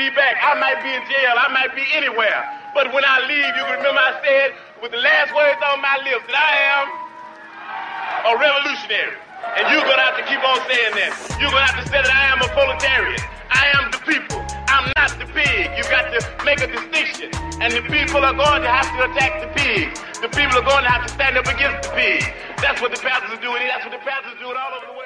be back. I might be in jail. I might be anywhere. But when I leave, you remember I said with the last words on my lips that I am a revolutionary. And you're gonna have to keep on saying that. You're gonna have to say that I am a proletarian. I am the people. I'm not the pig. You've got to make a distinction. And the people are going to have to attack the pig. The people are going to have to stand up against the pig. That's what the pastors are doing. That's what the pastors are doing all over the world.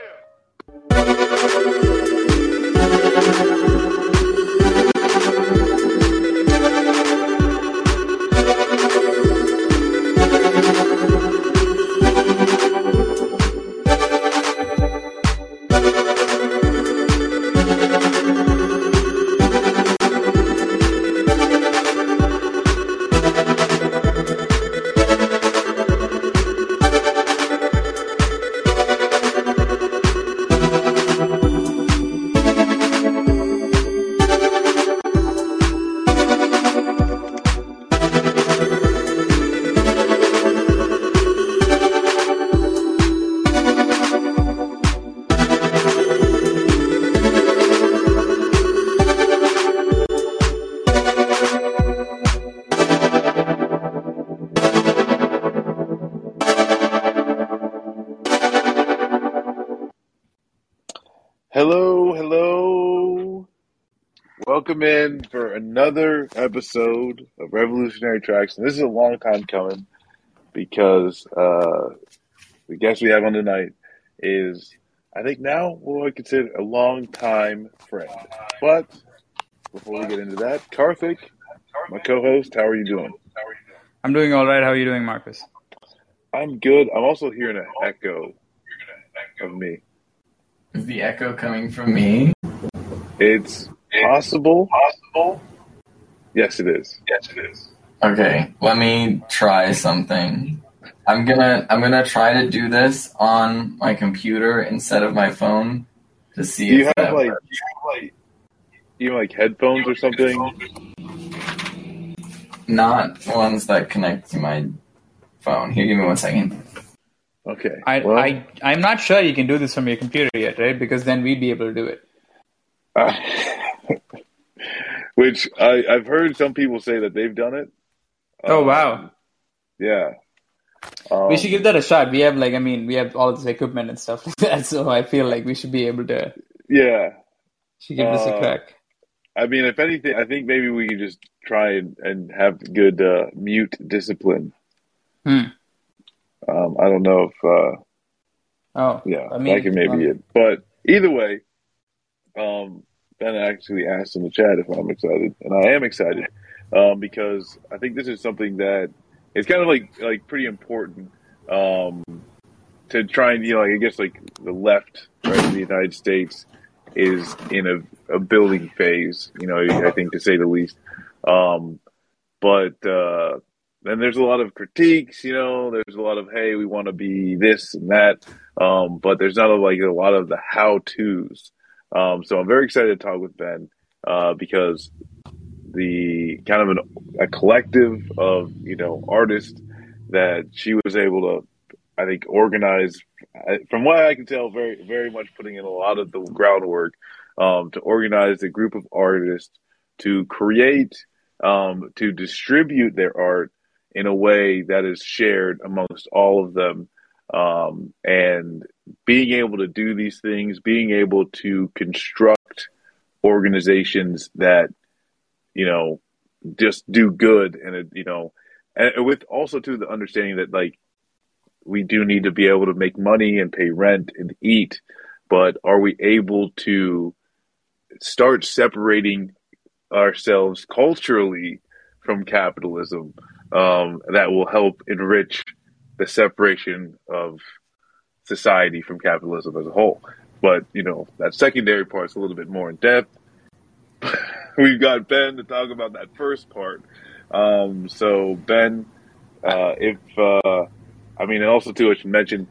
Another episode of Revolutionary Tracks. And this is a long time coming because uh, the guest we have on tonight is, I think now what I consider a long time friend. But before we get into that, Karthik, my co-host, how are you doing? I'm doing all right. How are you doing, Marcus? I'm good. I'm also hearing an echo of me. Is the echo coming from me? It's Possible? Possible? Yes, it is. Yes, it is. Okay, let me try something. I'm gonna I'm gonna try to do this on my computer instead of my phone to see. Do you have like, works. you have like you have like headphones or something? Not ones that connect to my phone. Here, give me one second. Okay. I well, I I'm not sure you can do this from your computer yet, right? Because then we'd be able to do it. Uh, Which I, have heard some people say that they've done it. Oh um, wow! Yeah. Um, we should give that a shot. We have like I mean we have all this equipment and stuff like that, so I feel like we should be able to. Yeah. Should give uh, this a uh, crack. I mean, if anything, I think maybe we can just try and, and have good uh, mute discipline. Hmm. Um, I don't know if. Uh, oh. Yeah, I mean, that can maybe um, it. But either way, um, Ben actually asked in the chat if I'm excited, and I am excited um, because I think this is something that it's kind of like like pretty important um, to try and you know like I guess like the left right the United States is in a, a building phase, you know I think to say the least. Um, but uh, then there's a lot of critiques, you know. There's a lot of hey, we want to be this and that, um, but there's not a, like a lot of the how tos. Um, so I'm very excited to talk with Ben uh, because the kind of an, a collective of you know artists that she was able to, I think, organize. From what I can tell, very very much putting in a lot of the groundwork um, to organize a group of artists to create, um, to distribute their art in a way that is shared amongst all of them um, and being able to do these things, being able to construct organizations that, you know, just do good and, it, you know, and with also to the understanding that like we do need to be able to make money and pay rent and eat, but are we able to start separating ourselves culturally from capitalism um, that will help enrich the separation of society from capitalism as a whole. But, you know, that secondary part is a little bit more in depth. We've got Ben to talk about that first part. Um, so, Ben, uh, if, uh, I mean, and also too, I should mention,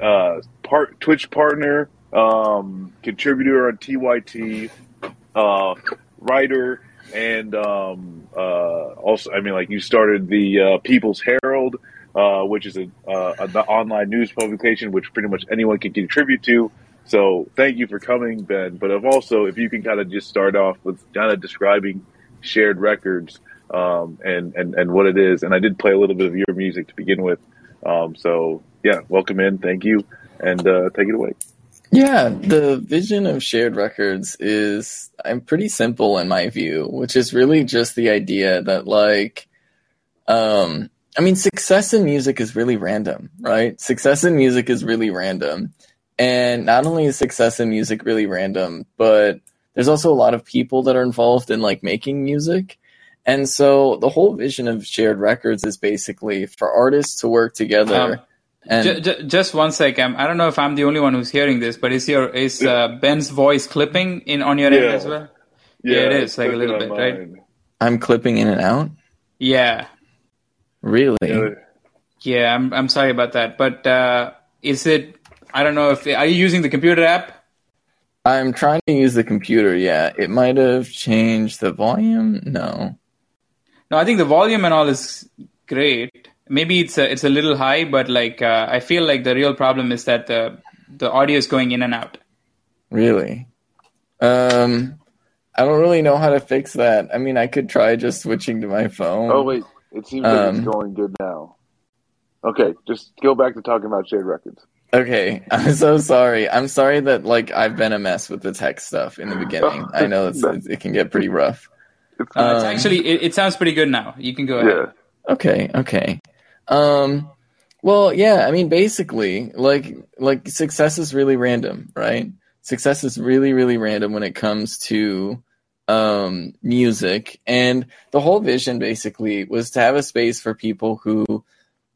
uh, part Twitch partner, um, contributor on TYT, uh, writer, and um, uh, also, I mean, like you started the uh, People's Herald, uh, which is a, uh, an online news publication which pretty much anyone can contribute to. So thank you for coming, Ben. But if also, if you can kind of just start off with kind of describing shared records um, and, and, and what it is. And I did play a little bit of your music to begin with. Um, so yeah, welcome in. Thank you. And uh, take it away. Yeah, the vision of shared records is I'm pretty simple in my view, which is really just the idea that like um I mean success in music is really random, right? Success in music is really random. And not only is success in music really random, but there's also a lot of people that are involved in like making music. And so the whole vision of shared records is basically for artists to work together. Um, and j- j- just one sec, um, I don't know if I'm the only one who's hearing this, but is your is uh, Ben's voice clipping in on your yeah. end as well? Yeah, yeah it is like a little bit, right? I'm clipping in and out. Yeah. Really? Yeah, I'm I'm sorry about that, but uh, is it I don't know if are you using the computer app? I'm trying to use the computer. Yeah, it might have changed the volume. No. No, I think the volume and all is great. Maybe it's a, it's a little high, but like uh, I feel like the real problem is that the the audio is going in and out. Really? Um, I don't really know how to fix that. I mean, I could try just switching to my phone. Oh wait, it seems like um, it's going good now. Okay, just go back to talking about Shared records. Okay, I'm so sorry. I'm sorry that like I've been a mess with the tech stuff in the beginning. I know it's, it can get pretty rough. It's, um, it's actually it, it, sounds pretty good now. You can go ahead. Yeah. Okay. Okay. Um. Well, yeah. I mean, basically, like like success is really random, right? Success is really really random when it comes to um music, and the whole vision basically was to have a space for people who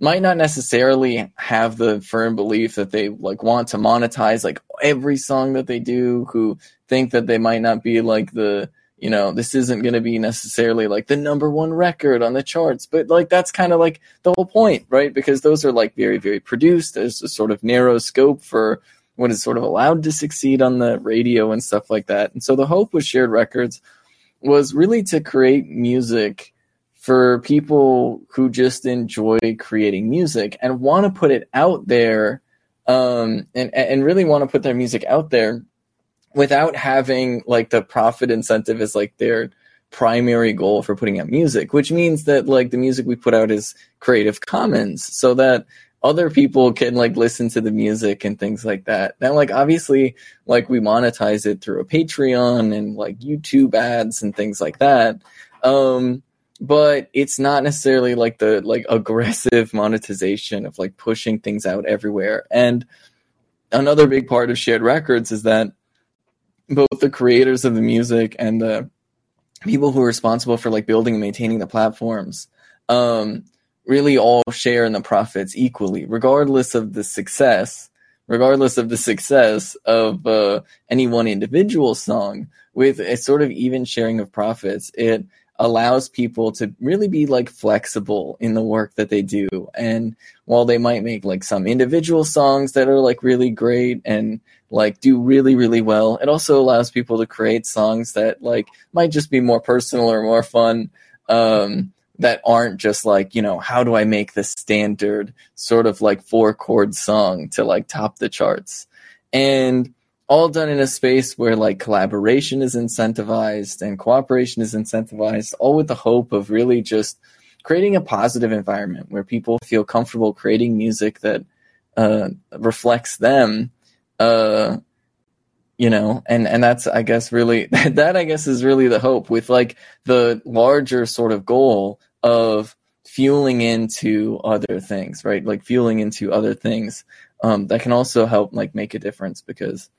might not necessarily have the firm belief that they like want to monetize like every song that they do who think that they might not be like the you know this isn't going to be necessarily like the number one record on the charts. But like that's kind of like the whole point right? Because those are like very very produced. There's a sort of narrow scope for what is sort of allowed to succeed on the radio and stuff like that. And so the hope with shared records was really to create music for people who just enjoy creating music and want to put it out there um, and and really want to put their music out there without having like the profit incentive as like their primary goal for putting out music which means that like the music we put out is creative commons so that other people can like listen to the music and things like that now like obviously like we monetize it through a patreon and like youtube ads and things like that um but it's not necessarily like the like aggressive monetization of like pushing things out everywhere. And another big part of shared records is that both the creators of the music and the people who are responsible for like building and maintaining the platforms um, really all share in the profits equally, regardless of the success, regardless of the success of uh, any one individual song. With a sort of even sharing of profits, it allows people to really be like flexible in the work that they do. And while they might make like some individual songs that are like really great and like do really, really well, it also allows people to create songs that like might just be more personal or more fun. Um, that aren't just like, you know, how do I make the standard sort of like four chord song to like top the charts? And all done in a space where like collaboration is incentivized and cooperation is incentivized, all with the hope of really just creating a positive environment where people feel comfortable creating music that uh, reflects them. Uh, you know, and and that's I guess really that I guess is really the hope with like the larger sort of goal of fueling into other things, right? Like fueling into other things um, that can also help like make a difference because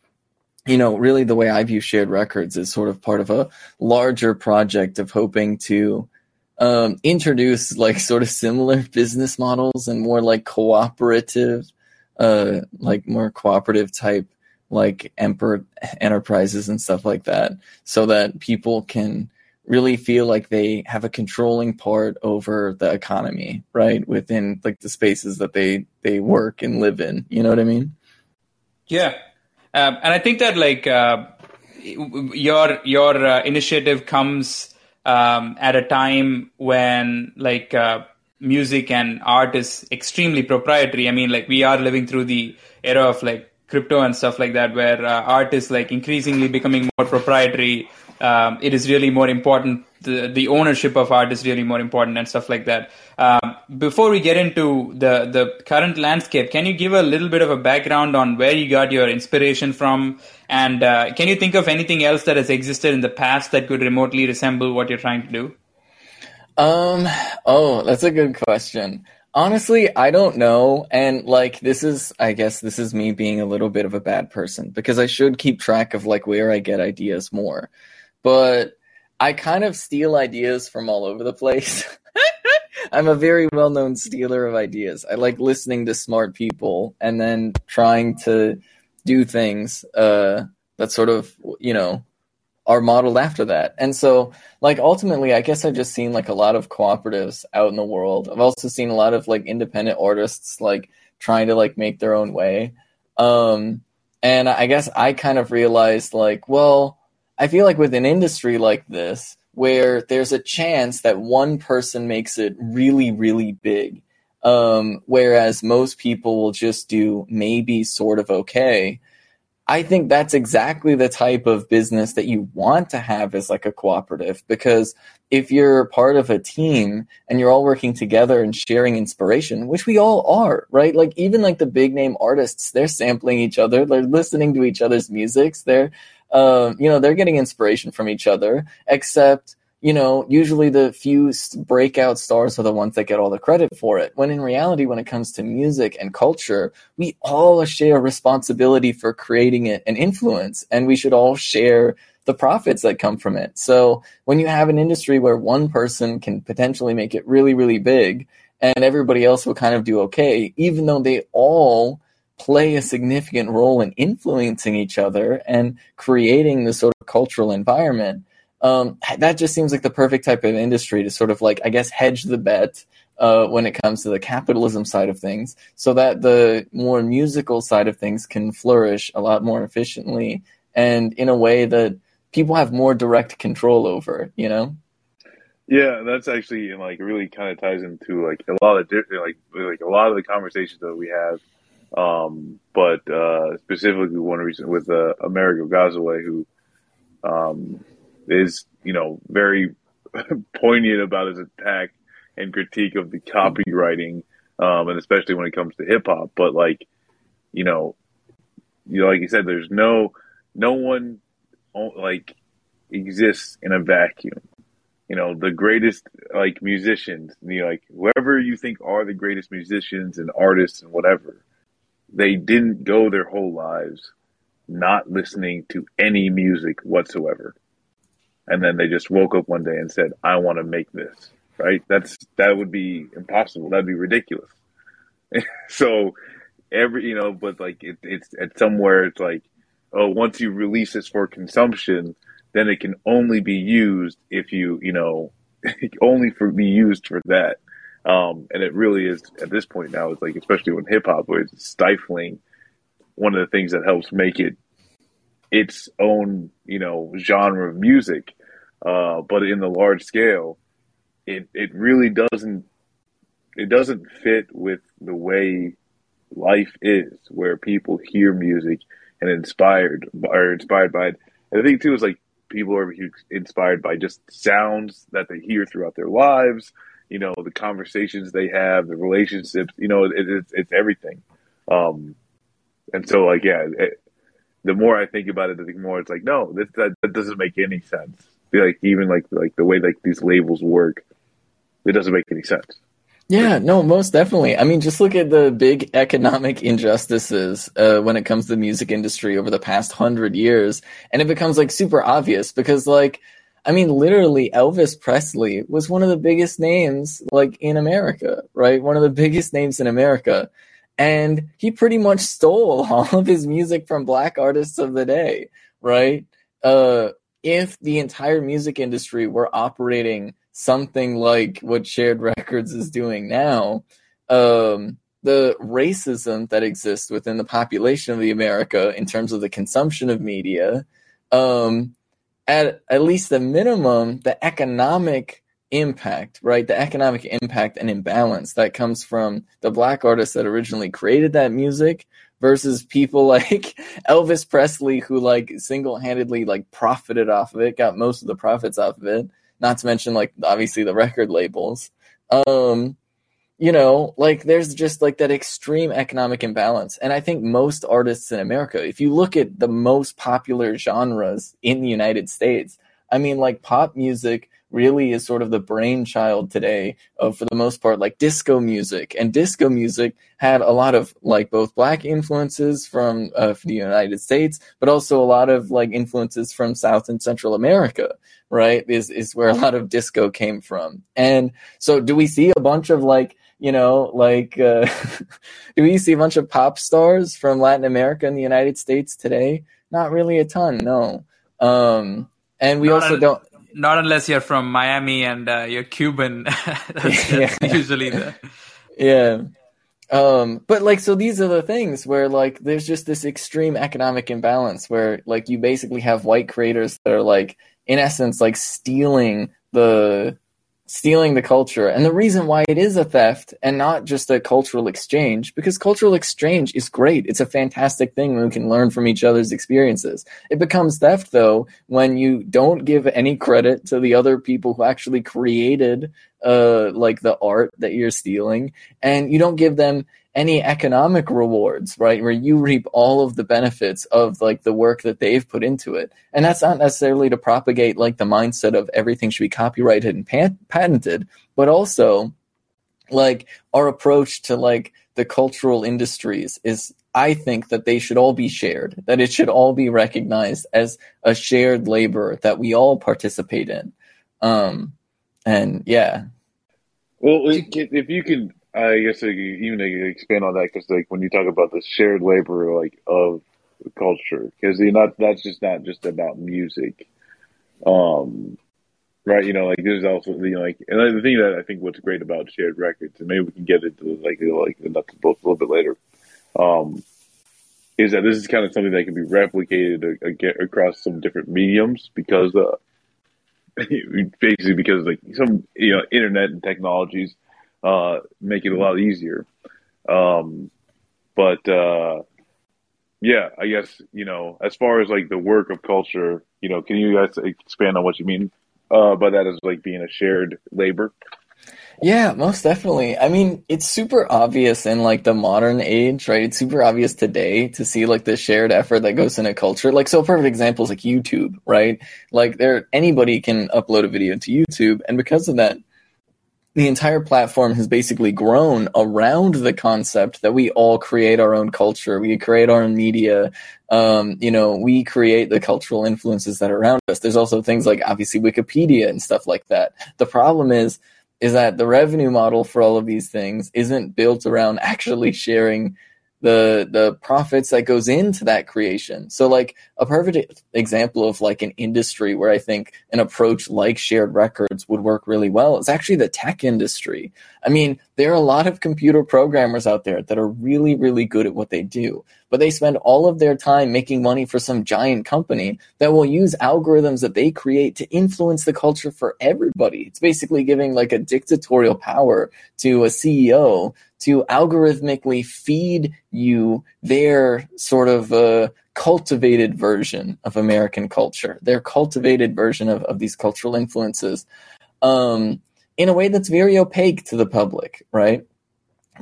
you know, really the way I view shared records is sort of part of a larger project of hoping to um, introduce like sort of similar business models and more like cooperative, uh, like more cooperative type like emperor enterprises and stuff like that, so that people can really feel like they have a controlling part over the economy, right? Within like the spaces that they they work and live in. You know what I mean? Yeah, um, and I think that like uh, your your uh, initiative comes um, at a time when like uh, music and art is extremely proprietary. I mean, like we are living through the era of like crypto and stuff like that, where uh, art is like increasingly becoming more proprietary. Um, it is really more important. The, the ownership of art is really more important and stuff like that. Um, before we get into the, the current landscape, can you give a little bit of a background on where you got your inspiration from? And uh, can you think of anything else that has existed in the past that could remotely resemble what you're trying to do? Um, oh, that's a good question. Honestly, I don't know. And like, this is, I guess this is me being a little bit of a bad person because I should keep track of like where I get ideas more. But I kind of steal ideas from all over the place. I'm a very well known stealer of ideas. I like listening to smart people and then trying to do things uh, that sort of, you know, are modeled after that. And so, like, ultimately, I guess I've just seen like a lot of cooperatives out in the world. I've also seen a lot of like independent artists like trying to like make their own way. Um, and I guess I kind of realized like, well, I feel like with an industry like this, where there's a chance that one person makes it really, really big, um, whereas most people will just do maybe sort of okay. I think that's exactly the type of business that you want to have as like a cooperative because if you're part of a team and you're all working together and sharing inspiration, which we all are, right? Like even like the big name artists, they're sampling each other, they're listening to each other's musics, they're uh, you know, they're getting inspiration from each other, except you know, usually the few breakout stars are the ones that get all the credit for it. When in reality, when it comes to music and culture, we all share responsibility for creating it and influence, and we should all share the profits that come from it. So when you have an industry where one person can potentially make it really, really big and everybody else will kind of do okay, even though they all play a significant role in influencing each other and creating the sort of cultural environment, um, that just seems like the perfect type of industry to sort of like, I guess, hedge the bet uh, when it comes to the capitalism side of things, so that the more musical side of things can flourish a lot more efficiently and in a way that people have more direct control over. You know? Yeah, that's actually like really kind of ties into like a lot of different like like a lot of the conversations that we have. Um, but uh, specifically one reason with uh, Amerigo Gazaway, who um, is, you know, very poignant about his attack and critique of the copyrighting, um, and especially when it comes to hip hop. But like, you know, you know, like you said, there's no, no one like exists in a vacuum. You know, the greatest like musicians, you know, like whoever you think are the greatest musicians and artists and whatever, they didn't go their whole lives not listening to any music whatsoever and then they just woke up one day and said, "I want to make this." Right? That's that would be impossible. That'd be ridiculous. so every you know, but like it, it's at somewhere it's like, oh, once you release this for consumption, then it can only be used if you you know only for be used for that. Um, and it really is at this point now. It's like especially when hip hop, it's stifling. One of the things that helps make it its own, you know, genre of music. Uh, but in the large scale, it, it really doesn't, it doesn't fit with the way life is, where people hear music and inspired are inspired by it. And the thing too is like people are inspired by just sounds that they hear throughout their lives. You know, the conversations they have, the relationships. You know, it, it's it's everything. Um, and so like yeah, it, the more I think about it, the more it's like, no, this, that, that doesn't make any sense. Like even like like the way like these labels work, it doesn't make any sense. Yeah, no, most definitely. I mean, just look at the big economic injustices uh, when it comes to the music industry over the past hundred years, and it becomes like super obvious because, like, I mean, literally, Elvis Presley was one of the biggest names like in America, right? One of the biggest names in America, and he pretty much stole all of his music from black artists of the day, right? Uh, if the entire music industry were operating something like what Shared Records is doing now, um, the racism that exists within the population of the America in terms of the consumption of media, um, at at least the minimum, the economic impact, right? The economic impact and imbalance that comes from the black artists that originally created that music versus people like Elvis Presley who like single-handedly like profited off of it, got most of the profits off of it, not to mention like obviously the record labels. Um you know, like there's just like that extreme economic imbalance. And I think most artists in America, if you look at the most popular genres in the United States, I mean like pop music really is sort of the brainchild today of, for the most part, like disco music. And disco music had a lot of like both black influences from, uh, the United States, but also a lot of like influences from South and Central America, right? Is, is where a lot of disco came from. And so do we see a bunch of like, you know, like, uh, do we see a bunch of pop stars from Latin America and the United States today? Not really a ton, no. Um, and we Not also a- don't, Not unless you're from Miami and uh, you're Cuban. that's, Yeah. that's usually the. Yeah. Um, but like, so these are the things where like there's just this extreme economic imbalance where like you basically have white creators that are like, in essence, like stealing the stealing the culture. And the reason why it is a theft and not just a cultural exchange, because cultural exchange is great. It's a fantastic thing when we can learn from each other's experiences. It becomes theft though when you don't give any credit to the other people who actually created uh like the art that you're stealing and you don't give them any economic rewards, right? Where you reap all of the benefits of like the work that they've put into it. And that's not necessarily to propagate like the mindset of everything should be copyrighted and pat- patented, but also like our approach to like the cultural industries is I think that they should all be shared, that it should all be recognized as a shared labor that we all participate in. Um, and yeah, Well, if you can, I guess even like, expand on that because like when you talk about the shared labor like of culture, because you're not that's just not just about music, um, right? You know, like there's also you know like and the thing that I think what's great about shared records, and maybe we can get into like you like the nuts and bolts a little bit later, um, is that this is kind of something that can be replicated across some different mediums because uh, basically because like some you know internet and technologies uh, make it a lot easier. Um, but uh, yeah, I guess you know as far as like the work of culture, you know, can you guys expand on what you mean uh, by that as like being a shared labor? Yeah, most definitely. I mean, it's super obvious in like the modern age, right? It's super obvious today to see like the shared effort that goes into culture. Like, so perfect example is like YouTube, right? Like there, anybody can upload a video to YouTube. And because of that, the entire platform has basically grown around the concept that we all create our own culture. We create our own media. Um, you know, we create the cultural influences that are around us. There's also things like obviously Wikipedia and stuff like that. The problem is, is that the revenue model for all of these things isn't built around actually sharing the the profits that goes into that creation. So like a perfect example of like an industry where I think an approach like shared records would work really well is actually the tech industry. I mean, there are a lot of computer programmers out there that are really really good at what they do, but they spend all of their time making money for some giant company that will use algorithms that they create to influence the culture for everybody. It's basically giving like a dictatorial power to a CEO to algorithmically feed you their sort of uh, cultivated version of American culture, their cultivated version of, of these cultural influences, um, in a way that's very opaque to the public, right?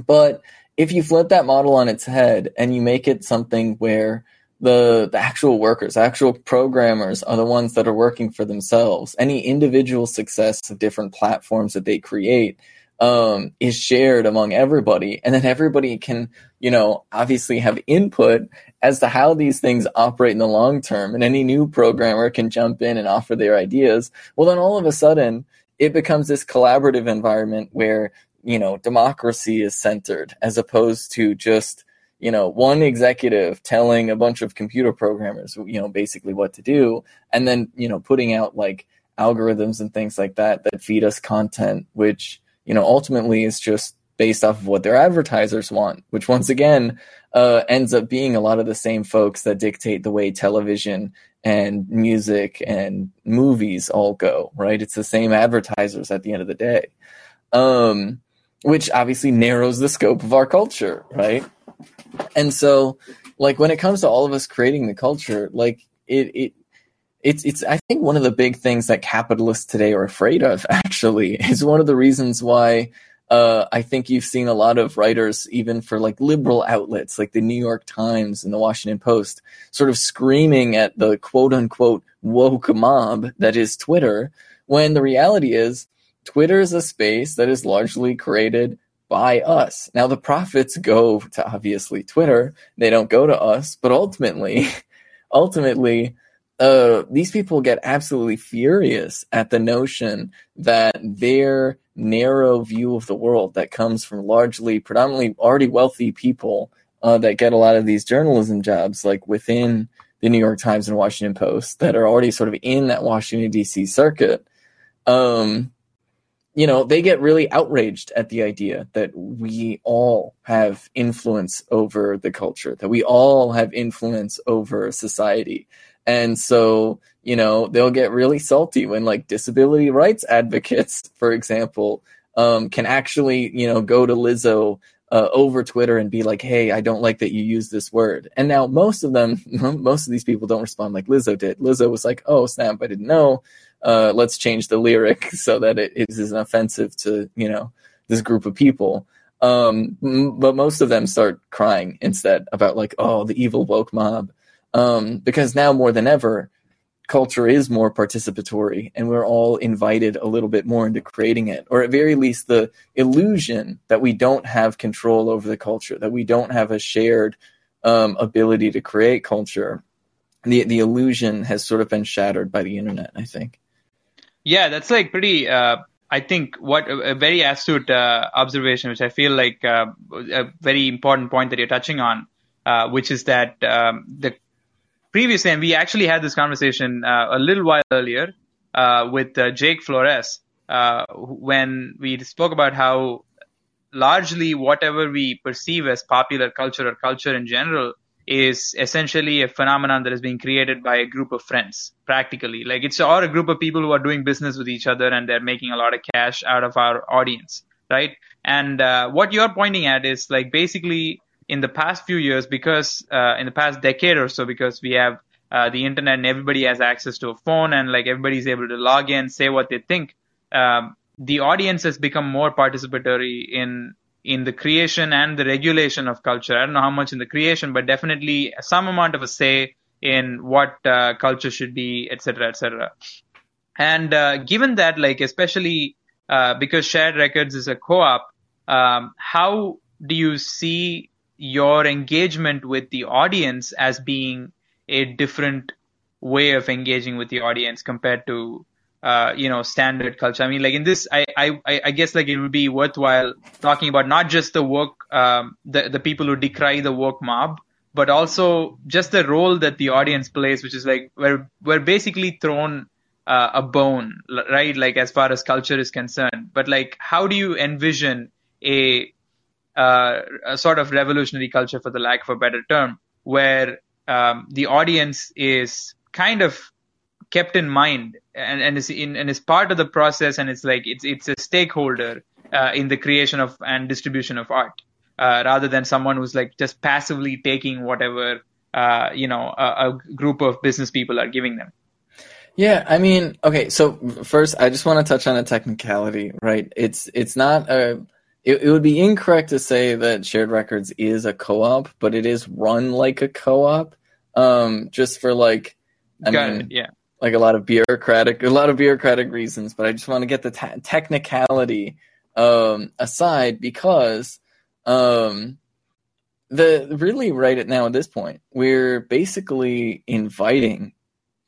But if you flip that model on its head and you make it something where the, the actual workers, actual programmers are the ones that are working for themselves, any individual success of different platforms that they create um, is shared among everybody. And then everybody can, you know, obviously have input as to how these things operate in the long term. And any new programmer can jump in and offer their ideas. Well, then all of a sudden it becomes this collaborative environment where, you know, democracy is centered as opposed to just, you know, one executive telling a bunch of computer programmers, you know, basically what to do. And then, you know, putting out like algorithms and things like that that feed us content, which, you know, ultimately is just based off of what their advertisers want, which once again uh, ends up being a lot of the same folks that dictate the way television and music and movies all go, right? It's the same advertisers at the end of the day, um, which obviously narrows the scope of our culture, right? And so like when it comes to all of us creating the culture, like it it it's it's I think one of the big things that capitalists today are afraid of actually is one of the reasons why uh, I think you've seen a lot of writers, even for like liberal outlets like the New York Times and the Washington Post, sort of screaming at the quote unquote woke mob that is Twitter, when the reality is Twitter is a space that is largely created by us. Now the profits go to obviously Twitter, they don't go to us, but ultimately, ultimately, uh, these people get absolutely furious at the notion that their narrow view of the world that comes from largely, predominantly already wealthy people uh, that get a lot of these journalism jobs, like within the New York Times and Washington Post, that are already sort of in that Washington D.C. circuit. Um, you know, they get really outraged at the idea that we all have influence over the culture, that we all have influence over society, and so, you know, they'll get really salty when like disability rights advocates, for example, um, can actually, you know, go to Lizzo uh, over Twitter and be like, "Hey, I don't like that you use this word." And now most of them, most of these people don't respond like Lizzo did. Lizzo was like, "Oh snap, I didn't know. Uh, let's change the lyric so that it isn't offensive to you know this group of people." Um, but most of them start crying instead about like, "Oh, the evil woke mob." um, because now more than ever, culture is more participatory and we're all invited a little bit more into creating it, or at very least the illusion that we don't have control over the culture, that we don't have a shared um, ability to create culture. The the illusion has sort of been shattered by the internet. I think. Yeah, that's like pretty. Uh, I think what a, a very astute uh, observation, which I feel like uh, a very important point that you're touching on, uh, which is that um, the previously, and we actually had this conversation uh, a little while earlier uh, with Jake Flores when we spoke about how largely whatever we perceive as popular culture or culture in general is essentially a phenomenon that is being created by a group of friends practically. Like it's or a group of people who are doing business with each other and they're making a lot of cash out of our audience right? And uh, what you're pointing at is like basically in the past few years, because uh, in the past decade or so, because we have uh, the internet and everybody has access to a phone and like everybody's able to log in, say what they think, um, the audience has become more participatory in in the creation and the regulation of culture. I don't know how much in the creation, but definitely some amount of a say in what uh, culture should be, etc., etc. And uh, given that, like especially uh, because Shared Records is a co-op, um, how do you see your engagement with the audience as being a different way of engaging with the audience compared to uh, you know standard culture. I mean, like in this, I, I I guess like it would be worthwhile talking about not just the work, um, the the people who decry the woke mob, but also just the role that the audience plays, which is like we're we're basically thrown uh, a bone, right? Like as far as culture is concerned, but like how do you envision a uh, a sort of revolutionary culture, for the lack of a better term, where um, the audience is kind of kept in mind and, and is in, and is part of the process, and it's like it's it's a stakeholder uh, in the creation of and distribution of art, uh, rather than someone who's like just passively taking whatever uh, you know a, a group of business people are giving them. Yeah, I mean, okay. So first, I just want to touch on a technicality, right? It's it's not a it, it would be incorrect to say that Shared Records is a co-op, but it is run like a co-op. Um, just for like, I Got mean, it, yeah. Like a lot of bureaucratic, a lot of bureaucratic reasons. But I just want to get the te- technicality um, aside because um, the really right at now at this point, we're basically inviting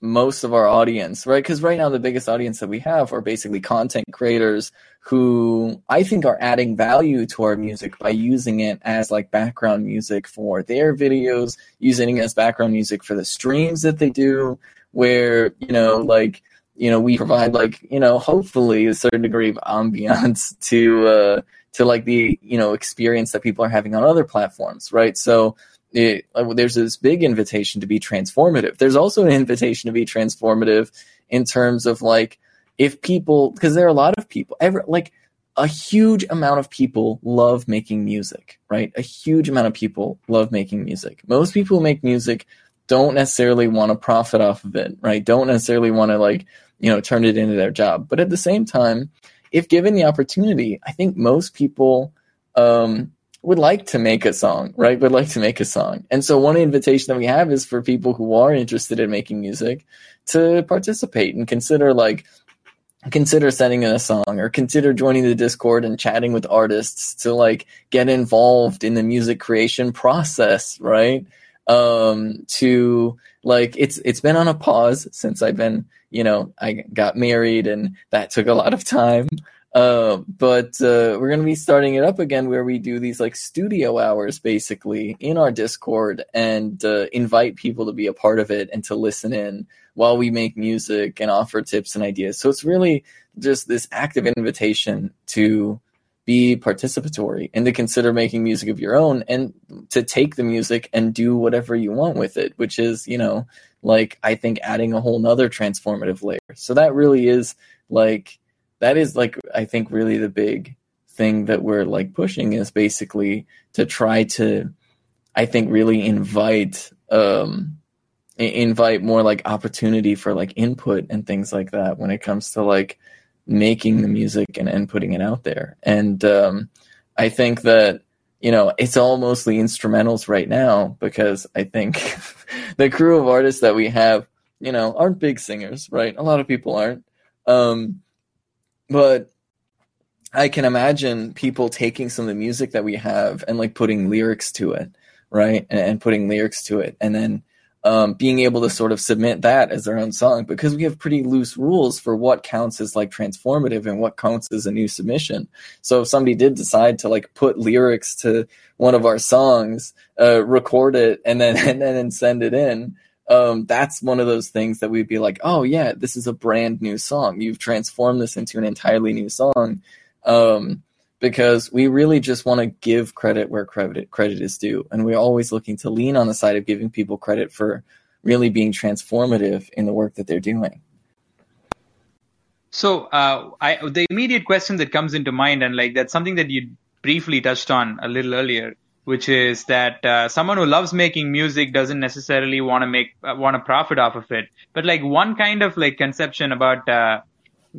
most of our audience, right? Because right now the biggest audience that we have are basically content creators who I think are adding value to our music by using it as like background music for their videos, using it as background music for the streams that they do, where, you know, like, you know, we provide like, you know, hopefully a certain degree of ambiance to, uh, to like the, you know, experience that people are having on other platforms, right? So, it, there's this big invitation to be transformative. There's also an invitation to be transformative in terms of like if people because there are a lot of people ever like a huge amount of people love making music, right? A huge amount of people love making music. Most people who make music don't necessarily want to profit off of it, right? Don't necessarily want to like, you know, turn it into their job. But at the same time, if given the opportunity, I think most people um, would like to make a song, right? Would like to make a song. And so one invitation that we have is for people who are interested in making music to participate and consider like consider sending in a song or consider joining the discord and chatting with artists to like get involved in the music creation process right um to like it's it's been on a pause since i've been you know i got married and that took a lot of time uh, but uh, we're to be starting it up again where we do these like studio hours basically in our discord and uh, invite people to be a part of it and to listen in while we make music and offer tips and ideas. So it's really just this active invitation to be participatory and to consider making music of your own and to take the music and do whatever you want with it, which is, you know, like I think adding a whole nother transformative layer. So that really is like, that is like, I think really the big thing that we're like pushing is basically to try to, I think really invite, um, invite more like opportunity for like input and things like that when it comes to like making the music and, and putting it out there. And um, I think that you know it's all mostly instrumentals right now because I think the crew of artists that we have, you know, aren't big singers, right? A lot of people aren't. Um, but I can imagine people taking some of the music that we have and like putting lyrics to it, right? And, and putting lyrics to it, and then um, being able to sort of submit that as their own song because we have pretty loose rules for what counts as like transformative and what counts as a new submission. So if somebody did decide to like put lyrics to one of our songs, uh, record it and then and then send it in, um, that's one of those things that we'd be like, oh yeah, this is a brand new song. You've transformed this into an entirely new song. Um, because we really just want to give credit where credit credit is due, and we're always looking to lean on the side of giving people credit for really being transformative in the work that they're doing. So, uh, I, the immediate question that comes into mind, and like that's something that you briefly touched on a little earlier, which is that uh, someone who loves making music doesn't necessarily want to make uh, want to profit off of it. But like one kind of like conception about uh,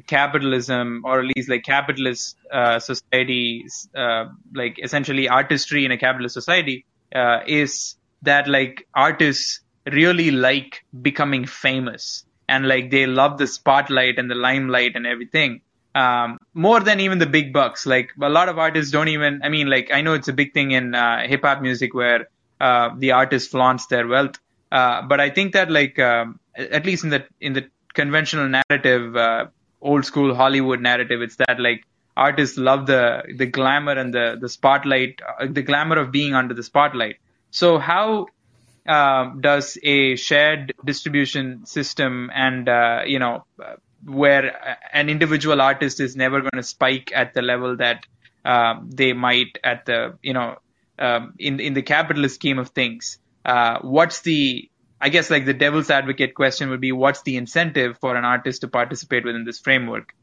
capitalism or at least like capitalist uh, societies uh, like essentially artistry in a capitalist society uh, is that like artists really like becoming famous and like they love the spotlight and the limelight and everything um, more than even the big bucks. Like a lot of artists don't even i mean like i know it's a big thing in uh, hip hop music where uh, the artist flaunts their wealth uh, but i think that like um, at least in the in the conventional narrative old school Hollywood narrative. It's that like artists love the the glamour and the the spotlight, uh, the glamour of being under the spotlight. So how uh, does a shared distribution system and uh, you know where an individual artist is never going to spike at the level that uh, they might at the you know um, in in the capitalist scheme of things. Uh, what's the I guess like the devil's advocate question would be what's the incentive for an artist to participate within this framework?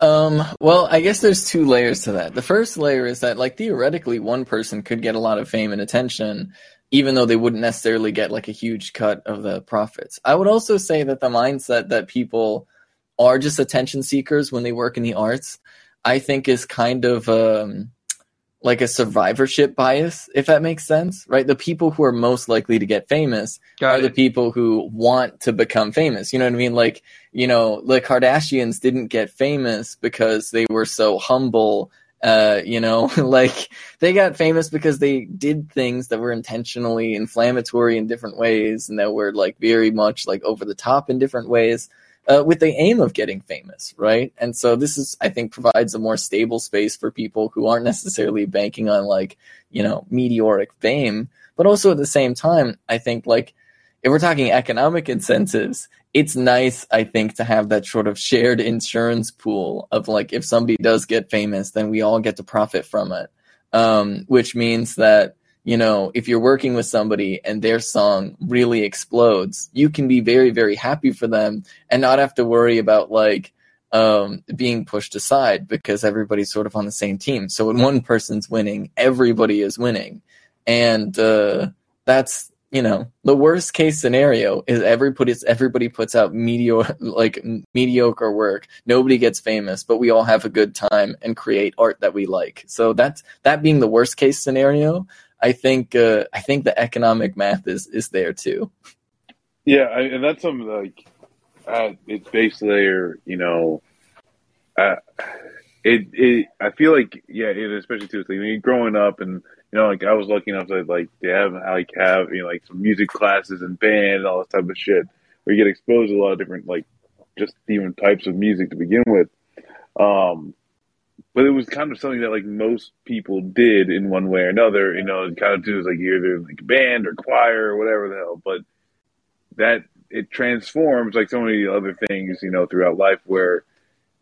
Um, well, I guess there's two layers to that. The first layer is that like theoretically one person could get a lot of fame and attention even though they wouldn't necessarily get like a huge cut of the profits. I would also say that the mindset that people are just attention seekers when they work in the arts, I think is kind of um like a survivorship bias, if that makes sense, right? The people who are most likely to get famous Got are it. the people who want to become famous. You know what I mean? Like, you know, the Kardashians didn't get famous because they were so humble. Uh, you know, like they got famous because they did things that were intentionally inflammatory in different ways and that were like very much like over the top in different ways uh, with the aim of getting famous, right? And so this is, I think, provides a more stable space for people who aren't necessarily banking on like, you know, meteoric fame, but also at the same time, I think like if we're talking economic incentives, it's nice, I think, to have that sort of shared insurance pool of like if somebody does get famous, then we all get to profit from it. Um, which means that you know, if you're working with somebody and their song really explodes, you can be very, very happy for them and not have to worry about like, um, being pushed aside because everybody's sort of on the same team. So when one person's winning, everybody is winning, and uh, that's you know the worst case scenario is everybody everybody puts out mediocre like mediocre work. Nobody gets famous, but we all have a good time and create art that we like. So that's that being the worst case scenario. I think uh, I think the economic math is is there too. Yeah, I, and that's something like its base layer, you know, uh, it it I feel like yeah, it, especially too, like, when you're growing up and you know, like I was lucky enough to like to have like have you know like some music classes and band and all this type of shit where you get exposed to a lot of different like just even types of music to begin with. Um, but it was kind of something that like most people did in one way or another. You know, kind of do is like either like band or choir or whatever the hell. But that it transforms like so many other things, you know, throughout life where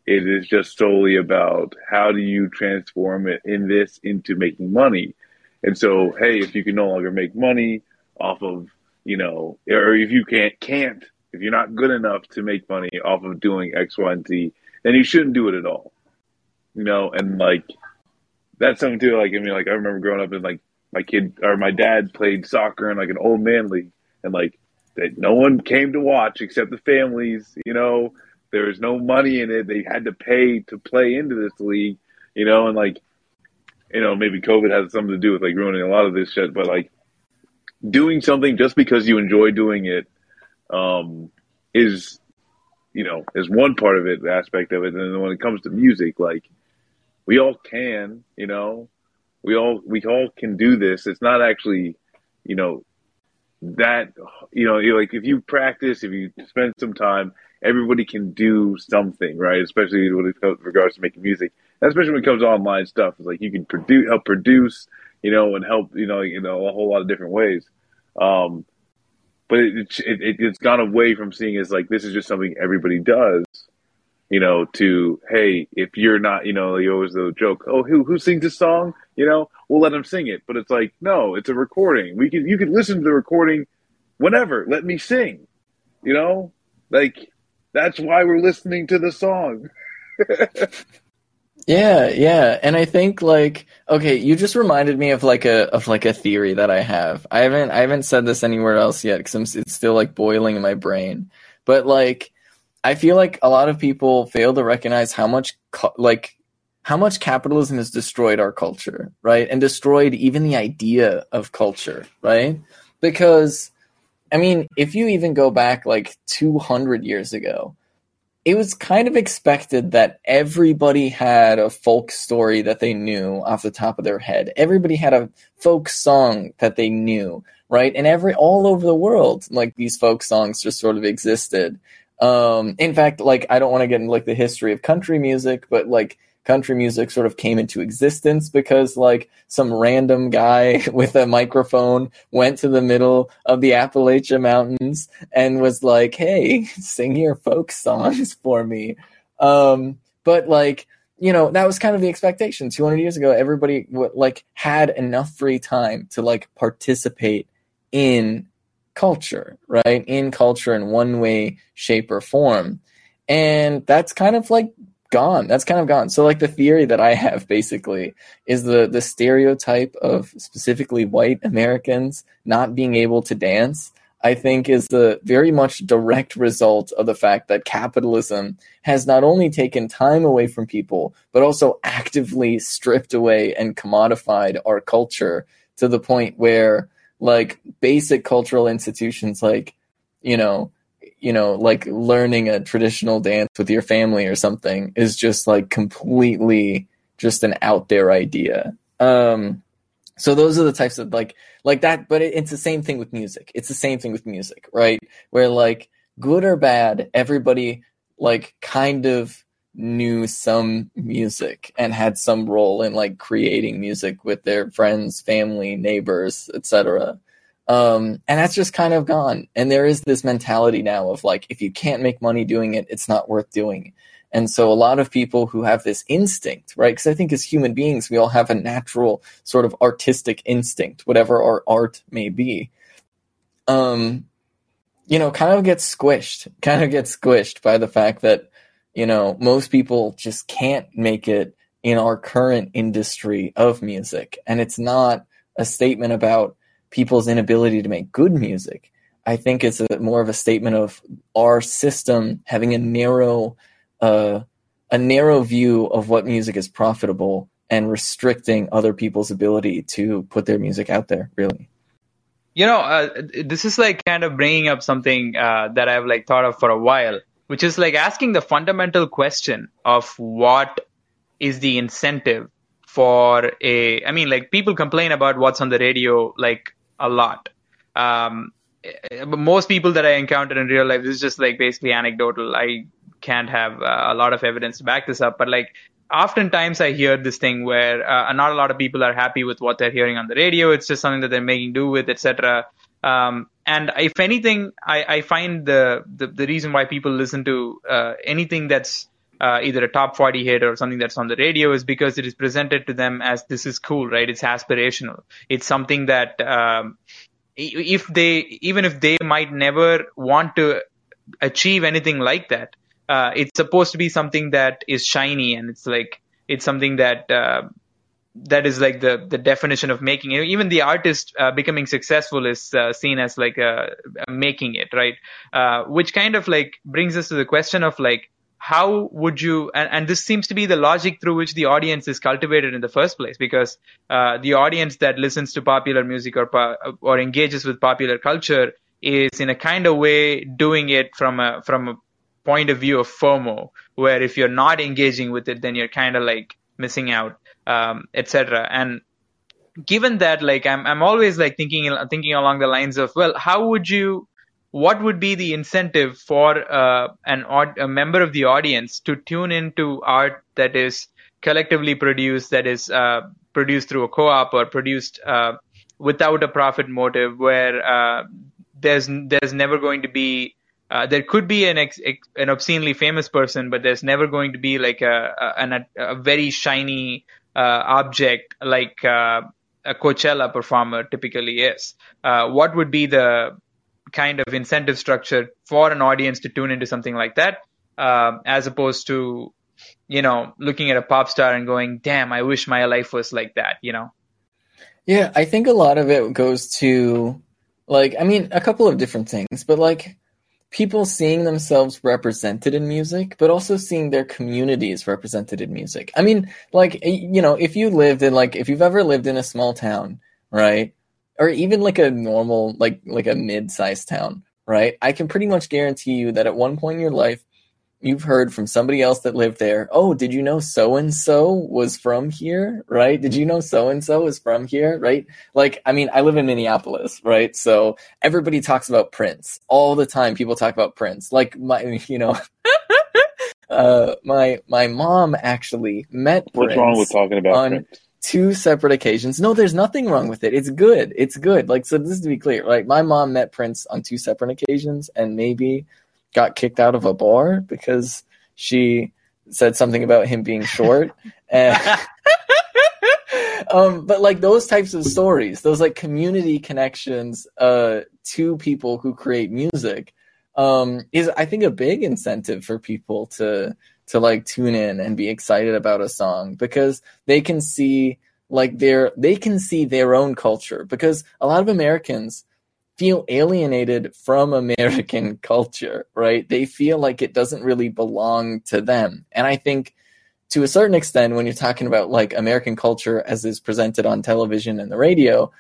it is just solely about how do you transform it in this into making money. And so, hey, if you can no longer make money off of, you know, or if you can't can't, if you're not good enough to make money off of doing X, Y, and Z, then you shouldn't do it at all. You know, and like that's something too. Like I mean, like I remember growing up and like my kid or my dad played soccer in like an old man league, and like that no one came to watch except the families. You know, there was no money in it. They had to pay to play into this league. You know, and like you know, maybe COVID has something to do with like ruining a lot of this shit, but like doing something just because you enjoy doing it um, is, you know, is one part of it, aspect of it. And then when it comes to music, like we all can, you know, we all we all can do this. It's not actually, you know, that you know, like if you practice, if you spend some time, everybody can do something, right? Especially with regards to making music especially when it comes to online stuff. It's like you can produce, help produce, you know, and help, you know, you know, a whole lot of different ways. Um, but it, it, it, it's gone away from seeing as like this is just something everybody does, you know. To hey, if you're not, you know, you always the joke, oh, who who sings a song? You know, we'll let them sing it. But it's like no, it's a recording. We can you can listen to the recording whenever. Let me sing. You know, like that's why we're listening to the song. Yeah, yeah, and I think like okay, you just reminded me of like a of like a theory that I have. I haven't I haven't said this anywhere else yet because it's still like boiling in my brain. But like, I feel like a lot of people fail to recognize how much like how much capitalism has destroyed our culture, right? And destroyed even the idea of culture, right? Because I mean, if you even go back like 200 years ago, it was kind of expected that everybody had a folk story that they knew off the top of their head. Everybody had a folk song that they knew, right? And every all over the world, like these folk songs just sort of existed. Um, in fact, like I don't want to get into like the history of country music, but like country music sort of came into existence because like some random guy with a microphone went to the middle of the Appalachian Mountains and was like, "Hey, sing your folk songs for me." Um, but like you know that was kind of the expectation 200 years ago everybody like had enough free time to like participate in culture right in culture in one way shape or form and that's kind of like gone. That's kind of gone. So like the theory that I have basically is the the stereotype of specifically white Americans not being able to dance. I think is the very much direct result of the fact that capitalism has not only taken time away from people, but also actively stripped away and commodified our culture to the point where like basic cultural institutions like, you know, you know, like learning a traditional dance with your family or something is just like completely just an out there idea. Um, so those are the types of like like that, but it, it's the same thing with music. It's the same thing with music, right? Where like good or bad, everybody like kind of knew some music and had some role in like creating music with their friends, family, neighbors, etc. Um, and that's just kind of gone. And there is this mentality now of like, if you can't make money doing it, it's not worth doing. And so a lot of people who have this instinct, right? Because I think as human beings, we all have a natural sort of artistic instinct, whatever our art may be. Um, you know, kind of gets squished, kind of gets squished by the fact that, you know, most people just can't make it in our current industry of music. And it's not a statement about people's inability to make good music. I think it's a, more of a statement of our system having a narrow, uh, a narrow view of what music is profitable and restricting other people's ability to put their music out there. Really. You know, uh, this is like kind of bringing up something uh, that I've like thought of for a while, which is like asking the fundamental question of what is the incentive for a. I mean, like people complain about what's on the radio like a lot. Um, most people that I encounter in real life this is just like basically anecdotal. I can't have uh, a lot of evidence to back this up, but like oftentimes I hear this thing where uh, not a lot of people are happy with what they're hearing on the radio. It's just something that they're making do with, etc. Um, and if anything, I, I find the, the, the reason why people listen to uh, anything that's uh, either a top 40 hit or something that's on the radio is because it is presented to them as this is cool, right? It's aspirational. It's something that um, if they even if they might never want to achieve anything like that, uh, it's supposed to be something that is shiny and it's like it's something that uh, that is like the the definition of making it. Even the artist uh, becoming successful is uh, seen as like a, a making it, right? Uh, which kind of like brings us to the question of like how would you and, and, this seems to be the logic through which the audience is cultivated in the first place because uh, the audience that listens to popular music or or engages with popular culture is in a kind of way doing it from a from a point of view of FOMO, where if you're not engaging with it, then you're kind of like missing out, um, etc. And given that, like, I'm I'm always like thinking thinking along the lines of, well, how would you, what would be the incentive for uh, an a member of the audience to tune into art that is collectively produced, that is uh, produced through a co-op or produced uh, without a profit motive, where uh, there's there's never going to be uh, there could be an ex, ex, an obscenely famous person, but there's never going to be like a a, an, a very shiny object like uh, a Coachella performer typically is. Uh, what would be the kind of incentive structure for an audience to tune into something like that, uh, as opposed to you know looking at a pop star and going, "Damn, I wish my life was like that," you know? Yeah, I think a lot of it goes to like I mean a couple of different things, but like people seeing themselves represented in music, but also seeing their communities represented in music. I mean, like, you know, if you lived in, like, if you've ever lived in a small town, right? Or even like a normal, like, like a mid sized town, right? I can pretty much guarantee you that at one point in your life, you've heard from somebody else that lived there, oh, did you know so and so was from here? Right? Did you know so and so is from here? Right? Like, I mean, I live in Minneapolis, right? So everybody talks about Prince all the time. People talk about Prince. Like, my, you know, uh, my, my mom actually met What's Prince wrong with talking about on Prince? two separate occasions. No, there's nothing wrong with it. It's good. It's good. Like, so this is to be clear, like, my mom met Prince on two separate occasions and maybe got kicked out of a bar because she said something about him being short. and, um, but like those types of stories, those like community connections uh, to people who create music, um, is I think a big incentive for people to to like tune in and be excited about a song because they can see like their they can see their own culture because a lot of Americans feel alienated from American culture, right? They feel like it doesn't really belong to them. And I think to a certain extent, when you're talking about like American culture as is presented on television and the radio,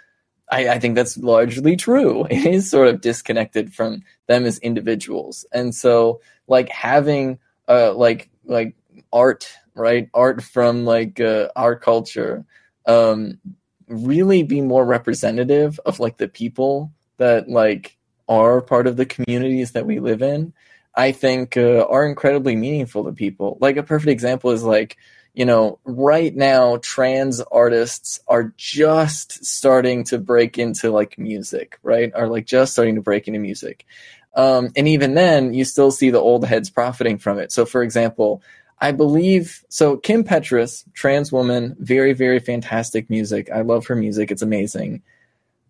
I, I think that's largely true. It is sort of disconnected from them as individuals. And so like having uh like like art, right? Art from like uh, our culture um really be more representative of like the people that like are part of the communities that we live in, I think uh, are incredibly meaningful to people. Like a perfect example is like, you know, right now trans artists are just starting to break into like music, right? Are like just starting to break into music. Um, and even then, you still see the old heads profiting from it. So, for example, I believe so. Kim Petras, trans woman, very, very fantastic music. I love her music. It's amazing.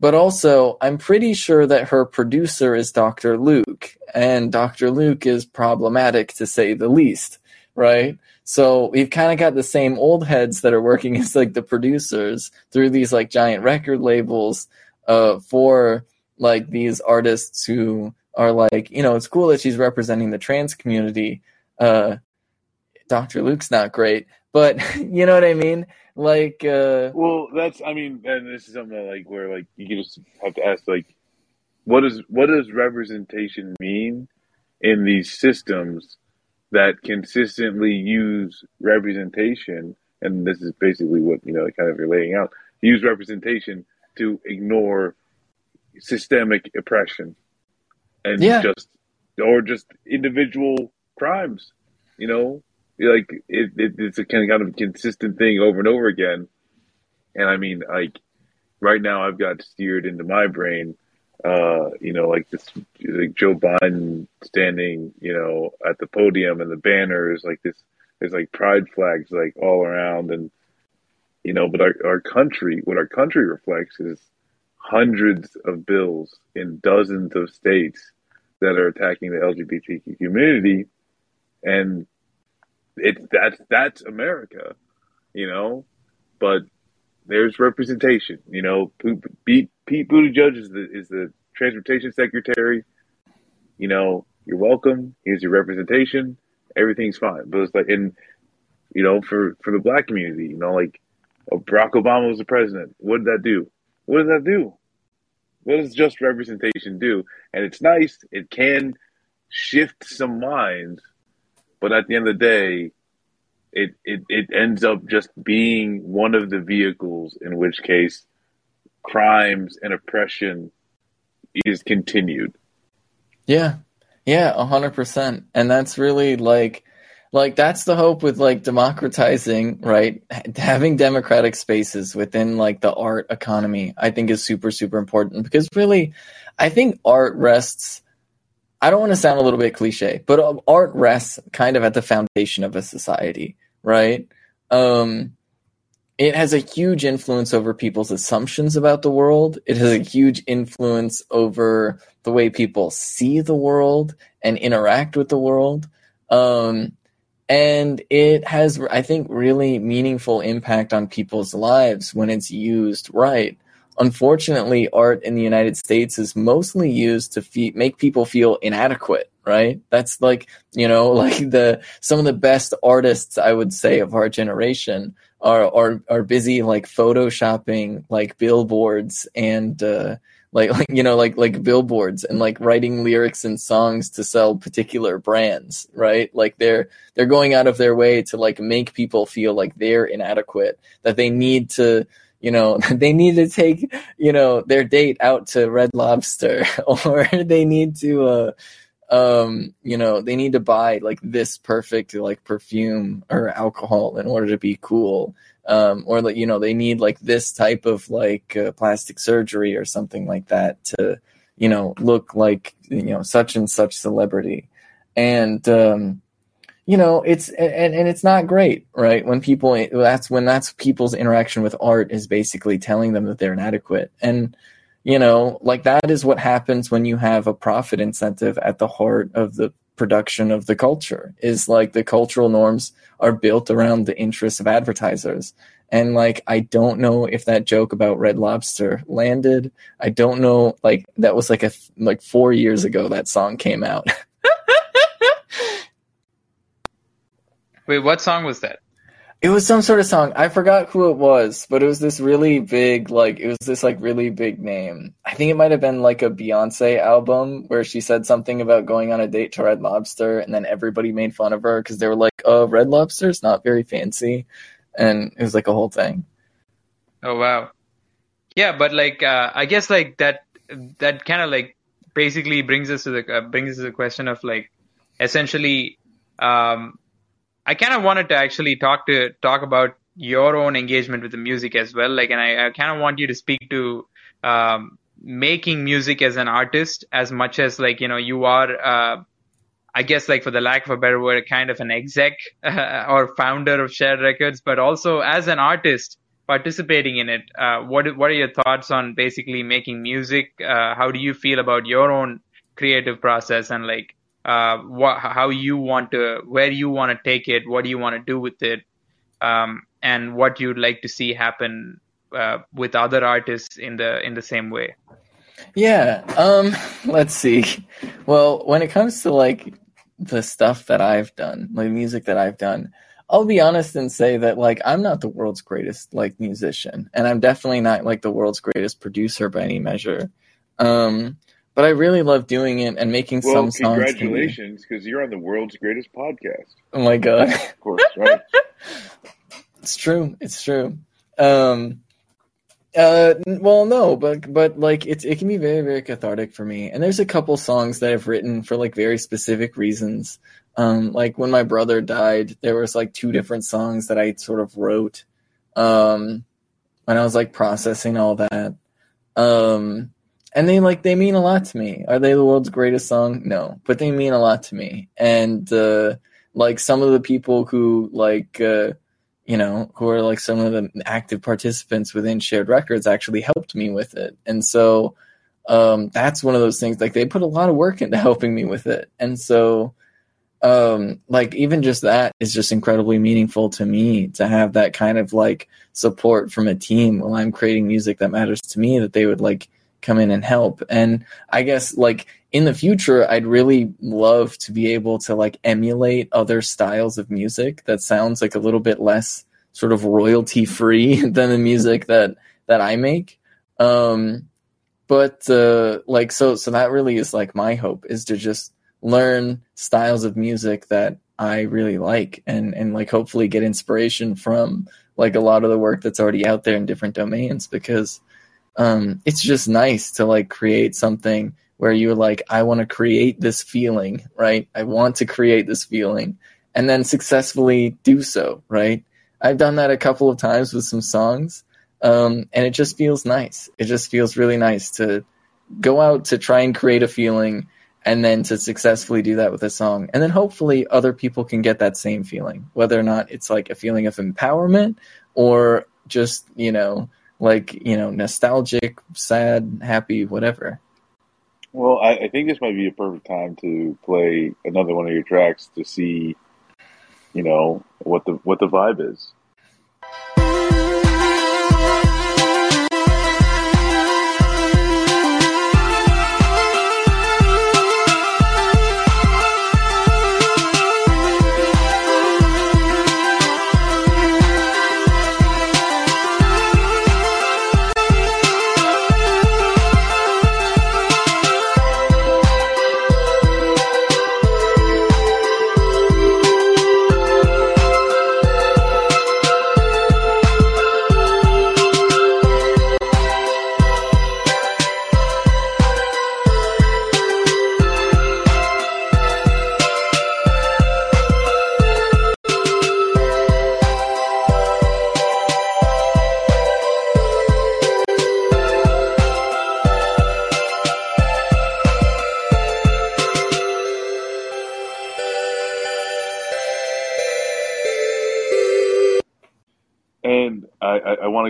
But also, I'm pretty sure that her producer is Dr. Luke, and Dr. Luke is problematic to say the least. right? So we've kind of got the same old heads that are working as like the producers through these like giant record labels uh, for like these artists who are like, you know, it's cool that she's representing the trans community. Uh, Dr. Luke's not great, but you know what I mean? Like, uh, well, that's, I mean, and this is something that, like, where, like, you just have to ask, like, what does, what does representation mean in these systems that consistently use representation? And this is basically what, you know, kind of you're laying out, use representation to ignore systemic oppression and Yeah. just or just individual crimes you know like it, it it's a kind of kind of consistent thing over and over again. And i mean like right now i've got steered into my brain uh you know like this like joe biden standing you know at the podium and the banners like this there's like pride flags like all around. And you know but our, our country what our country reflects is hundreds of bills in dozens of states that are attacking the LGBTQ community, and it's that's that's America, you know. But there's representation, you know. Pete, Pete Buttigieg is the is the transportation secretary. You know, you're welcome. Here's your representation. Everything's fine. But it's like, and you know, for for the black community, you know, like oh, Barack Obama was the president. What did that do? What did that do? What does just representation do? And it's nice. It can shift some minds, but at the end of the day, it, it, it ends up just being one of the vehicles in which case crimes and oppression is continued. Yeah. Yeah, a hundred percent. And that's really like like that's the hope with like democratizing, right? Having democratic spaces within like the art economy, I think is super, super important because really I think art rests I don't want to sound a little bit cliche, but um, art rests kind of at the foundation of a society, right? Um, it has a huge influence over people's assumptions about the world. It has a huge influence over the way people see the world and interact with the world. Um, and it has, I think, really meaningful impact on people's lives when it's used right. Unfortunately, art in the United States is mostly used to fe- make people feel inadequate, right? That's like, you know, like the some of the best artists I would say of our generation are are are busy like photoshopping like billboards and uh like like you know like like billboards and like writing lyrics and songs to sell particular brands right like they're they're going out of their way to like make people feel like they're inadequate that they need to you know they need to take you know their date out to red lobster or they need to uh um you know they need to buy like this perfect like perfume or alcohol in order to be cool. Um or like you know they need like this type of like uh, plastic surgery or something like that to you know look like you know such and such celebrity. And um you know it's and, and it's not great right? When people that's when that's people's interaction with art is basically telling them that they're inadequate. And you know like that is what happens when you have a profit incentive at the heart of the production of the culture is like the cultural norms are built around the interests of advertisers. And like i don't know if that joke about red lobster landed. I don't know like that was like a like 4 years ago that song came out Wait, what song was that? It was some sort of song. I forgot who it was, but it was this really big, like, it was this, like, really big name. I think it might have been, like, a Beyonce album where she said something about going on a date to Red Lobster, and then everybody made fun of her because they were like, oh, Red Lobster's not very fancy. And it was, like, a whole thing. Oh, wow. Yeah, but, like, uh, I guess, like, that, that kind of, like, basically brings us to the, uh, brings us to the question of, like, essentially, um, I kind of wanted to actually talk to talk about your own engagement with the music as well. Like, and I, I kind of want you to speak to um, making music as an artist as much as like you know you are. Uh, I guess like for the lack of a better word, kind of an exec uh, or founder of Shared Records, but also as an artist participating in it. Uh, what what are your thoughts on basically making music? Uh, how do you feel about your own creative process and like uh, what, how you want to, where you want to take it, what do you want to do with it, um, and what you'd like to see happen uh, with other artists in the in the same way. Yeah. Um. Let's see. Well, when it comes to like the stuff that I've done, like music that I've done, I'll be honest and say that like I'm not the world's greatest like musician, and I'm definitely not like the world's greatest producer by any measure. Um, but I really love doing it and making well, some songs. Congratulations, because you're on the world's greatest podcast. Oh my god! of course, right? it's true. It's true. Um, uh, well, no, but but like it's it can be very very cathartic for me. And there's a couple songs that I've written for like very specific reasons. Um, like when my brother died, there was like two different songs that I sort of wrote. Um, when I was like processing all that. Um, and they like they mean a lot to me. Are they the world's greatest song? No, but they mean a lot to me. And uh, like some of the people who like. Uh, you know, who are like some of the active participants within Shared Records actually helped me with it. And so um, that's one of those things, like they put a lot of work into helping me with it. And so, um, like even just that is just incredibly meaningful to me to have that kind of like support from a team while I'm creating music that matters to me that they would like come in and help. And I guess like in the future, I'd really love to be able to like emulate other styles of music that sounds like a little bit less sort of royalty free than the music that that I make. Um, but uh, like so, so that really is like my hope is to just learn styles of music that I really like and and like hopefully get inspiration from like a lot of the work that's already out there in different domains because um, it's just nice to like create something where you're like, I want to create this feeling, right? I want to create this feeling and then successfully do so, right? I've done that a couple of times with some songs. Um, and it just feels nice. It just feels really nice to go out to try and create a feeling and then to successfully do that with a song. And then hopefully other people can get that same feeling, whether or not it's like a feeling of empowerment or just, you know, like you know nostalgic, sad, happy, whatever. Well, I, I think this might be a perfect time to play another one of your tracks to see, you know, what the what the vibe is.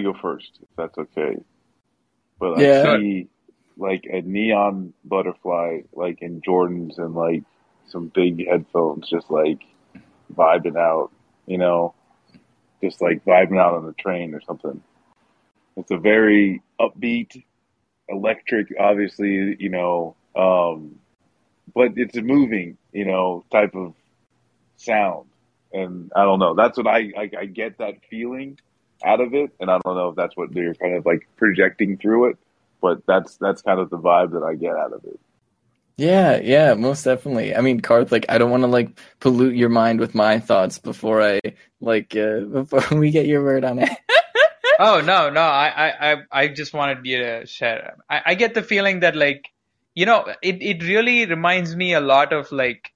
Want to go first, if that's okay. But yeah. I see like a neon butterfly, like in Jordans and like some big headphones, just like vibing out, you know, just like vibing out on the train or something. It's a very upbeat, electric, obviously, you know, um, but it's a moving, you know, type of sound. And I don't know. That's what I, I, I get that feeling out of it, and I don't know if that's what they're kind of like projecting through it, but that's that's kind of the vibe that I get out of it. Yeah, yeah, most definitely. I mean, Karth, like I don't want to like pollute your mind with my thoughts before I like uh, before we get your word on it. oh no, no, I, I, I just wanted you to share. I, I get the feeling that like, you know, it, it really reminds me a lot of like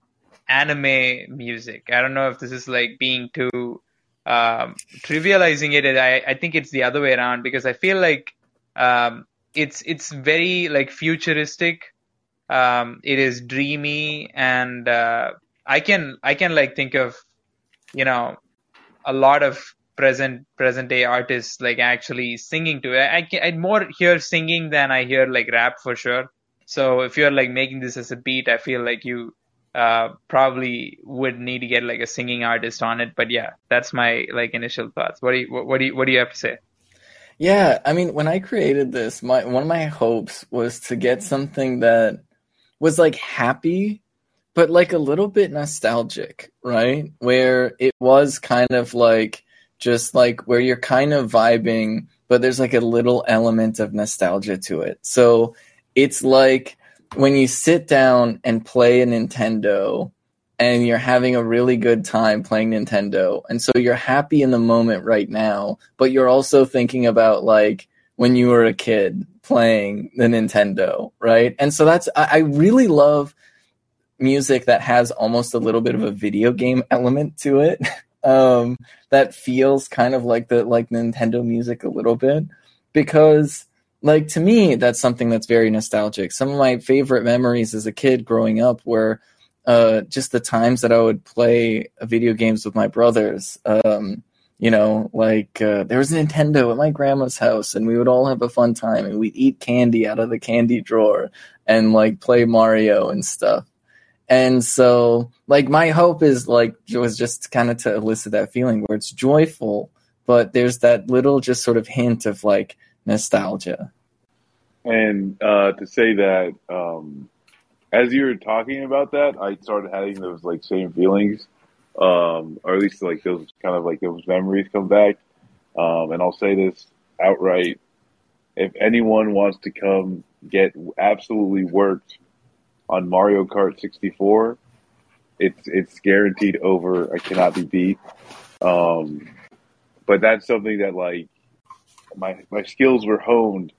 anime music. I don't know if this is like being too um, trivializing it. I, I think it's the other way around because I feel like um, it's it's very like futuristic. Um, it is dreamy, and uh, I can I can like think of you know a lot of present present day artists like actually singing to it. I, can, I more hear singing than I hear like rap for sure. So if you're like making this as a beat, I feel like you uh, probably would need to get like a singing artist on it. But yeah, that's my like initial thoughts. What do you what, what do you what do you have to say? Yeah, I mean, when I created this, my one of my hopes was to get something that was like happy, but like a little bit nostalgic, right? Where it was kind of like just like where you're kind of vibing, but there's like a little element of nostalgia to it. So it's like when you sit down and play a Nintendo and you're having a really good time playing Nintendo. And so you're happy in the moment right now, but you're also thinking about like when you were a kid playing the Nintendo, right? And so that's, I, I really love music that has almost a little bit of a video game element to it. um, that feels kind of like the, like Nintendo music a little bit because like to me, that's something that's very nostalgic. Some of my favorite memories as a kid growing up were uh, just the times that I would play video games with my brothers. Um, you know, like uh, there was a Nintendo at my grandma's house, and we would all have a fun time, and we'd eat candy out of the candy drawer and like play Mario and stuff. And so, like, my hope is like it was just kind of to elicit that feeling where it's joyful, but there's that little just sort of hint of like nostalgia. And uh, to say that, um, as you were talking about that, I started having those like same feelings, um, or at least like those kind of like those memories come back. Um, and I'll say this outright: if anyone wants to come get absolutely worked on Mario Kart 64, it's it's guaranteed over. I cannot be beat. Um, but that's something that like my my skills were honed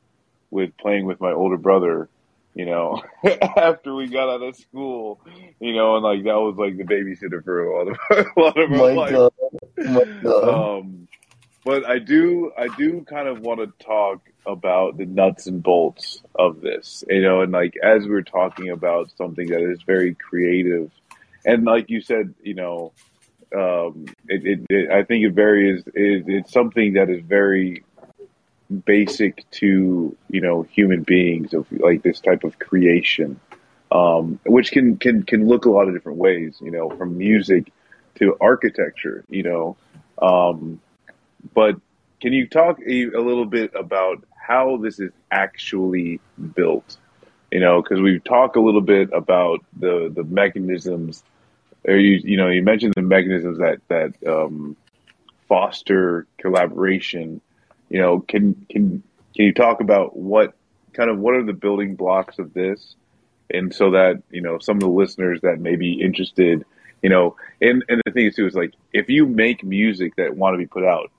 with playing with my older brother you know, after we got out of school, you know, and like that was like the babysitter for a lot of a lot of our life. God. My God. Um, but I do, I do kind of want to talk about the nuts and bolts of this, you know, and like as we're talking about something that is very creative, and like you said, you know, um, it, it, it I think it varies. It, it's something that is very basic to you know human beings of like this type of creation, um, which can can can look a lot of different ways. You know, from music to architecture. You know, um, but can you talk a, a little bit about how this is actually built? You know, because we talk a little bit about the the mechanisms, or you you know you mentioned the mechanisms that that um, foster collaboration you know, can can can you talk about what kind of what are the building blocks of this, and so that you know some of the listeners that may be interested, you know, and and the thing is too is like if you make music that want to be put out,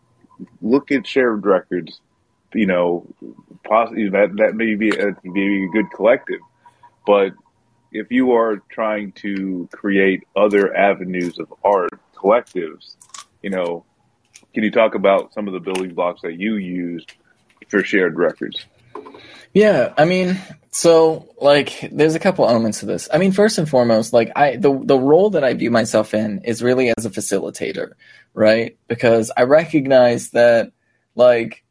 look at shared records, you know, possibly that that may be a, maybe a good collective, but if you are trying to create other avenues of art collectives, you know, can you talk about some of the building blocks that you used for shared records? Yeah, I mean, so like there's a couple elements to this. I mean, first and foremost, like I the the role that I view myself in is really as a facilitator, right? Because I recognize that like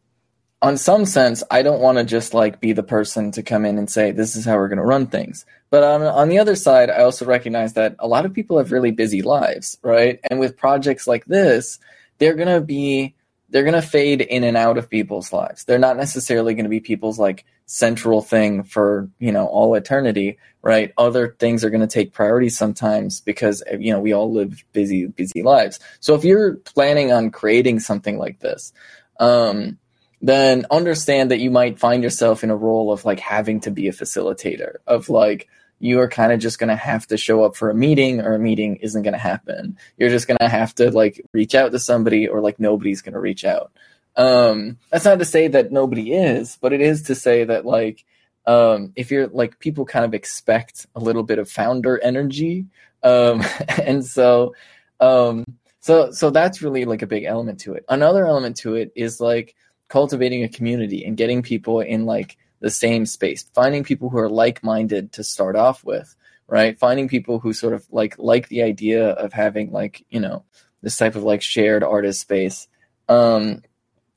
on some sense, I don't want to just like be the person to come in and say this is how we're going to run things. But on on the other side, I also recognize that a lot of people have really busy lives, right? And with projects like this, they're gonna be they're gonna fade in and out of people's lives. They're not necessarily gonna be people's like central thing for you know all eternity, right? Other things are gonna take priority sometimes because you know we all live busy busy lives. So if you're planning on creating something like this, um, then understand that you might find yourself in a role of like having to be a facilitator of like you are kind of just going to have to show up for a meeting or a meeting isn't going to happen. You're just going to have to like reach out to somebody or like nobody's going to reach out. Um, that's not to say that nobody is, but it is to say that like, um, if you're like people kind of expect a little bit of founder energy. Um, and so, um, so, so that's really like a big element to it. Another element to it is like cultivating a community and getting people in like the same space, finding people who are like-minded to start off with, right? Finding people who sort of like like the idea of having like, you know, this type of like shared artist space. Um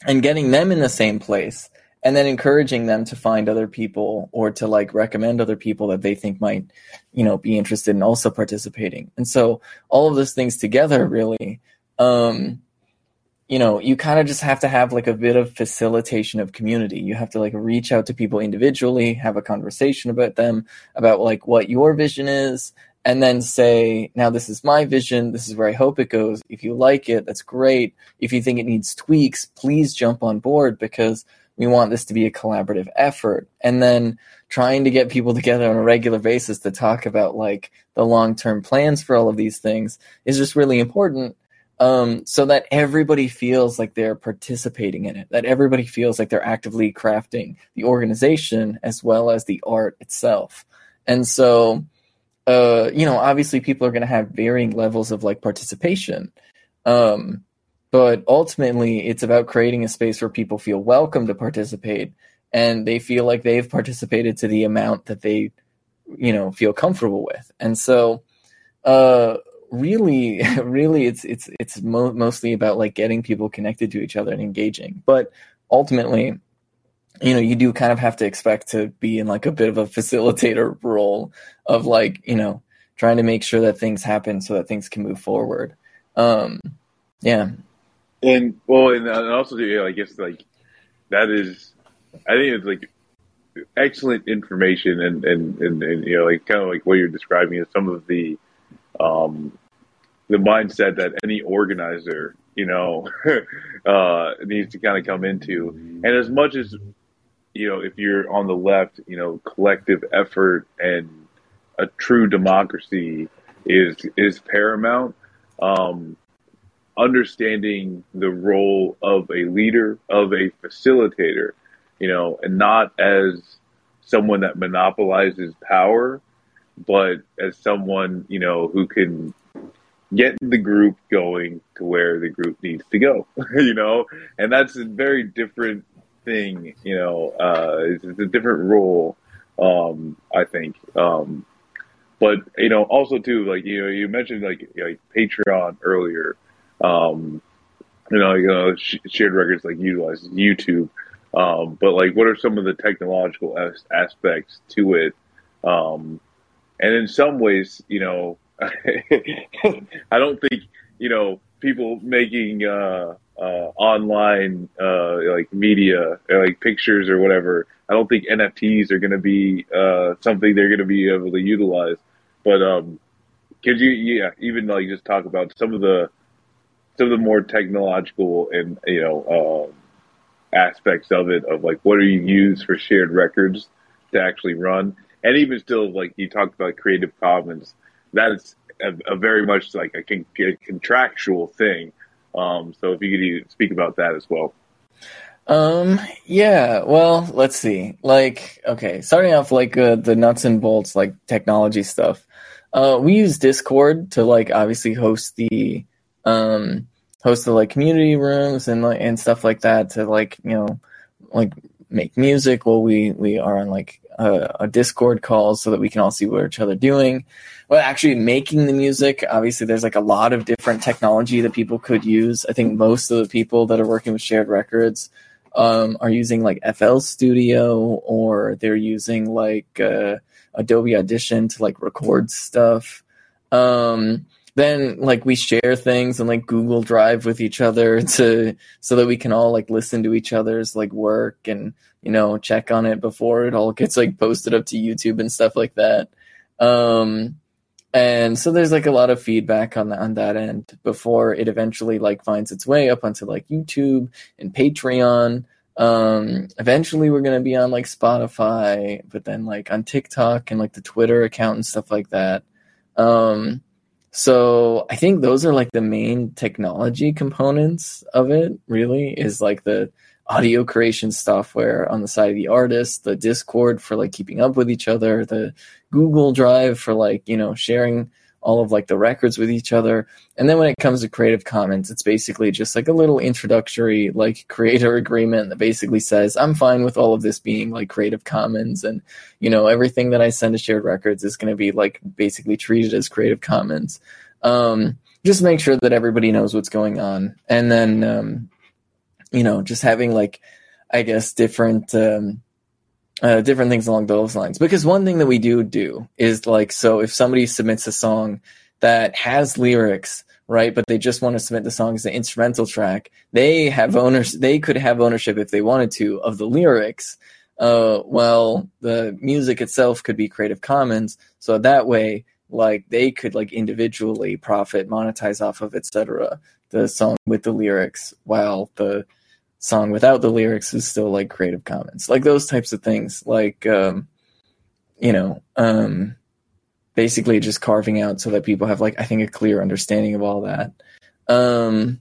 and getting them in the same place and then encouraging them to find other people or to like recommend other people that they think might you know be interested in also participating and so all of those things together really um you know you kind of just have to have like a bit of facilitation of community. You have to like reach out to people individually have a conversation about them about like what your vision is and then say now this is my vision. This is where i hope it goes. If you like it that's great. If you think it needs tweaks please jump on board because we want this to be a collaborative effort. And then trying to get people together on a regular basis to talk about like the long-term plans for all of these things is just really important um, so that everybody feels like they're participating in it that everybody feels like they're actively crafting the organization as well as the art itself and so uh, you know obviously people are going to have varying levels of like participation um, but ultimately, it's about creating a space where people feel welcome to participate and they feel like they've participated to the amount that they, you know, feel comfortable with. And so, uh, really, really, it's it's it's mo- mostly about like getting people connected to each other and engaging. But ultimately, you know, you do kind of have to expect to be in like a bit of a facilitator role of like, you know, trying to make sure that things happen so that things can move forward. Um, yeah, and well, and, also, yeah, I guess like that is, I think it's like excellent information, and and and, and you know, like kind of like what you're describing is some of the, um, the mindset that any organizer, you know, uh, needs to kind of come into, and as much as you know, if you're on the left, you know, collective effort and a true democracy is is paramount. Um, understanding the role of a leader, of a facilitator, you know, and not as someone that monopolizes power, but as someone, you know, who can get the group going to where the group needs to go, you know, and that's a very different thing, you know, uh, it's, it's a different role, um, I think. Um, but you know, also too, like you know, you mentioned like like Patreon earlier, um, you know, you know, shared records like utilizes YouTube. Um, but like, what are some of the technological as- aspects to it? Um, and in some ways, you know, I don't think you know people making uh, uh, online uh, like media, like pictures or whatever. I don't think NFTs are going to be uh, something they're going to be able to utilize. But um, could you, yeah, even like just talk about some of the some of the more technological and you know um, aspects of it of like what do you use for shared records to actually run and even still like you talked about creative commons that is a, a very much like a, con- a contractual thing. Um, so if you could speak about that as well. Um yeah well let's see. Like okay starting off like uh, the nuts and bolts like technology stuff. Uh we use discord to like obviously host the um, host the like community rooms and like and stuff like that to like you know like make music Well, we we are on like a, a Discord call so that we can all see what each other doing. Well, actually making the music, obviously there's like a lot of different technology that people could use. I think most of the people that are working with shared records um, are using like FL Studio or they're using like uh, Adobe Audition to like record stuff. Um, then like we share things and like Google Drive with each other to so that we can all like listen to each other's like work and you know check on it before it all gets like posted up to YouTube and stuff like that. Um and so there's like a lot of feedback on that on that end before it eventually like finds its way up onto like YouTube and Patreon. Um eventually we're gonna be on like Spotify, but then like on TikTok and like the Twitter account and stuff like that. Um so I think those are like the main technology components of it, really, is like the audio creation software on the side of the artist, the Discord for like keeping up with each other, the Google Drive for like, you know, sharing all of like the records with each other. And then when it comes to Creative Commons, it's basically just like a little introductory like creator agreement that basically says I'm fine with all of this being like Creative Commons and you know everything that I send to shared records is going to be like basically treated as Creative Commons. Um, just make sure that everybody knows what's going on, and then um, you know just having like I guess different um, uh, different things along those lines. Because one thing that we do do is like, so if somebody submits a song that has lyrics, right, but they just want to submit the song as an instrumental track, they have owners. They could have ownership if they wanted to of the lyrics. Uh, well, the music itself could be Creative Commons, so that way, like they could like individually profit, monetize off of, etc. The song with the lyrics, while the song without the lyrics is still like Creative Commons, like those types of things, like um, you know, um, basically just carving out so that people have like I think a clear understanding of all that. Um,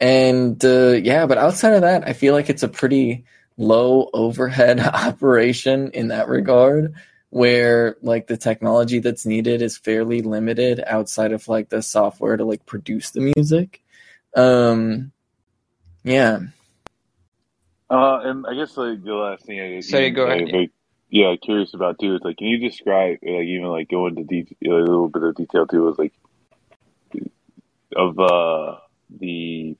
and uh, yeah, but outside of that, I feel like it's a pretty low overhead operation in that regard where like the technology that's needed is fairly limited outside of like the software to like produce the music. Um yeah Uh, and I guess like the last thing I guess you- go ahead. like, yeah, curious about too is like, can you describe like even like go into detail a little bit of detail too is like of uh the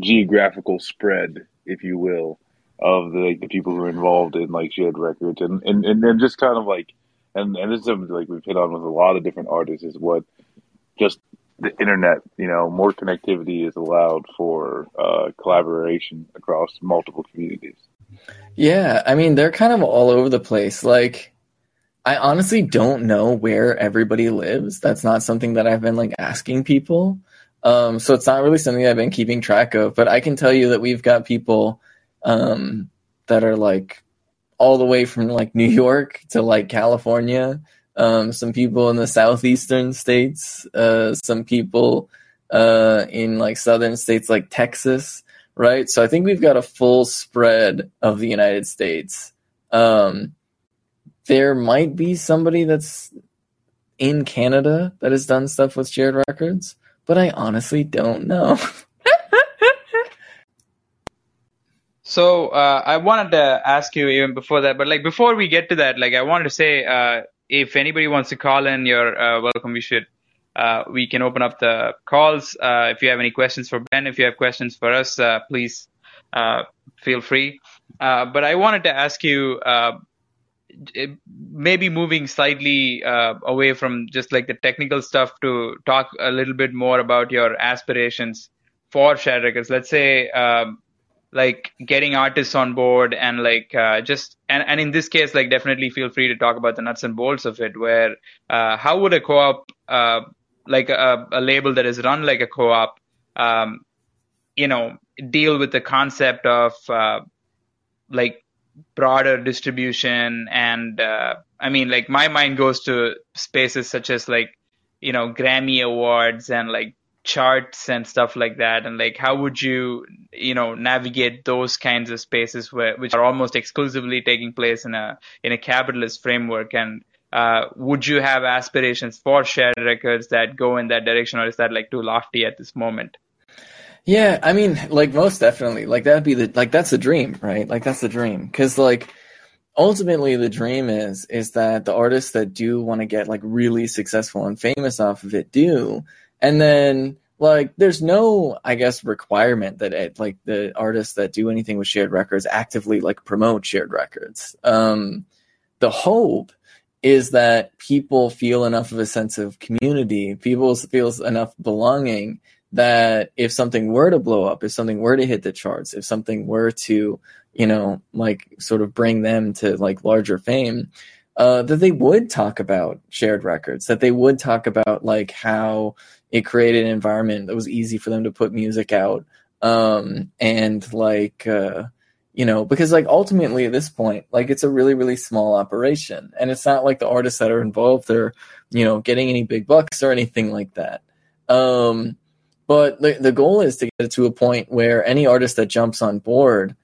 geographical spread, if you will, of the like the people who are involved in like shared records and and and then just kind of like and and this is something like we've hit on with a lot of different artists is what just the internet, you know, more connectivity is allowed for uh, collaboration across multiple communities. Yeah, I mean they're kind of all over the place. Like I honestly don't know where everybody lives. That's not something that I've been like asking people. Um so it's not really something I've been keeping track of, but I can tell you that we've got people um that are like all the way from like New York to like California. Um some people in the southeastern states, uh some people uh in like southern states like Texas right? So I think we've got a full spread of the United States. Um, there might be somebody that's in Canada that has done stuff with shared records, but I honestly don't know. So uh, I wanted to ask you even before that, but like before we get to that, like I wanted to say, uh, if anybody wants to call in, you're uh, welcome. We should, uh, we can open up the calls. Uh, if you have any questions for Ben, if you have questions for us, uh, please uh, feel free. Uh, but I wanted to ask you, maybe moving slightly away from just like the technical stuff to talk a little bit more about your aspirations for shared records. Let's say. Um, like getting artists on board and like uh, just and, and in this case like definitely feel free to talk about the nuts and bolts of it where uh, how would a co-op uh, like a, a label that is run like a co-op um, you know deal with the concept of uh, like broader distribution and uh, i mean like my mind goes to spaces such as like you know grammy awards and like charts and stuff like that and like how would you you know navigate those kinds of spaces where which are almost exclusively taking place in a in a capitalist framework? And uh, would you have aspirations for shared records that go in that direction or is that like too lofty at this moment? Yeah, I mean, like most definitely, like that'd be the like that's the dream, right? Like that's the dream, because like ultimately the dream is is that the artists that do want to get like really successful and famous off of it do, and then like there's no I guess requirement that it like the artists that do anything with shared records actively like promote shared records. Um, the hope is that people feel enough of a sense of community, people feels enough belonging that if something were to blow up, if something were to hit the charts, if something were to, you know, like sort of bring them to like larger fame, uh, that they would talk about shared records, that they would talk about like how it created an environment that was easy for them to put music out. Um, and like, uh, you know, because like ultimately at this point, like it's a really, really small operation and it's not like the artists that are involved are, you know, getting any big bucks or anything like that. Um, but the the goal is to get it to a point where any artist that jumps on board,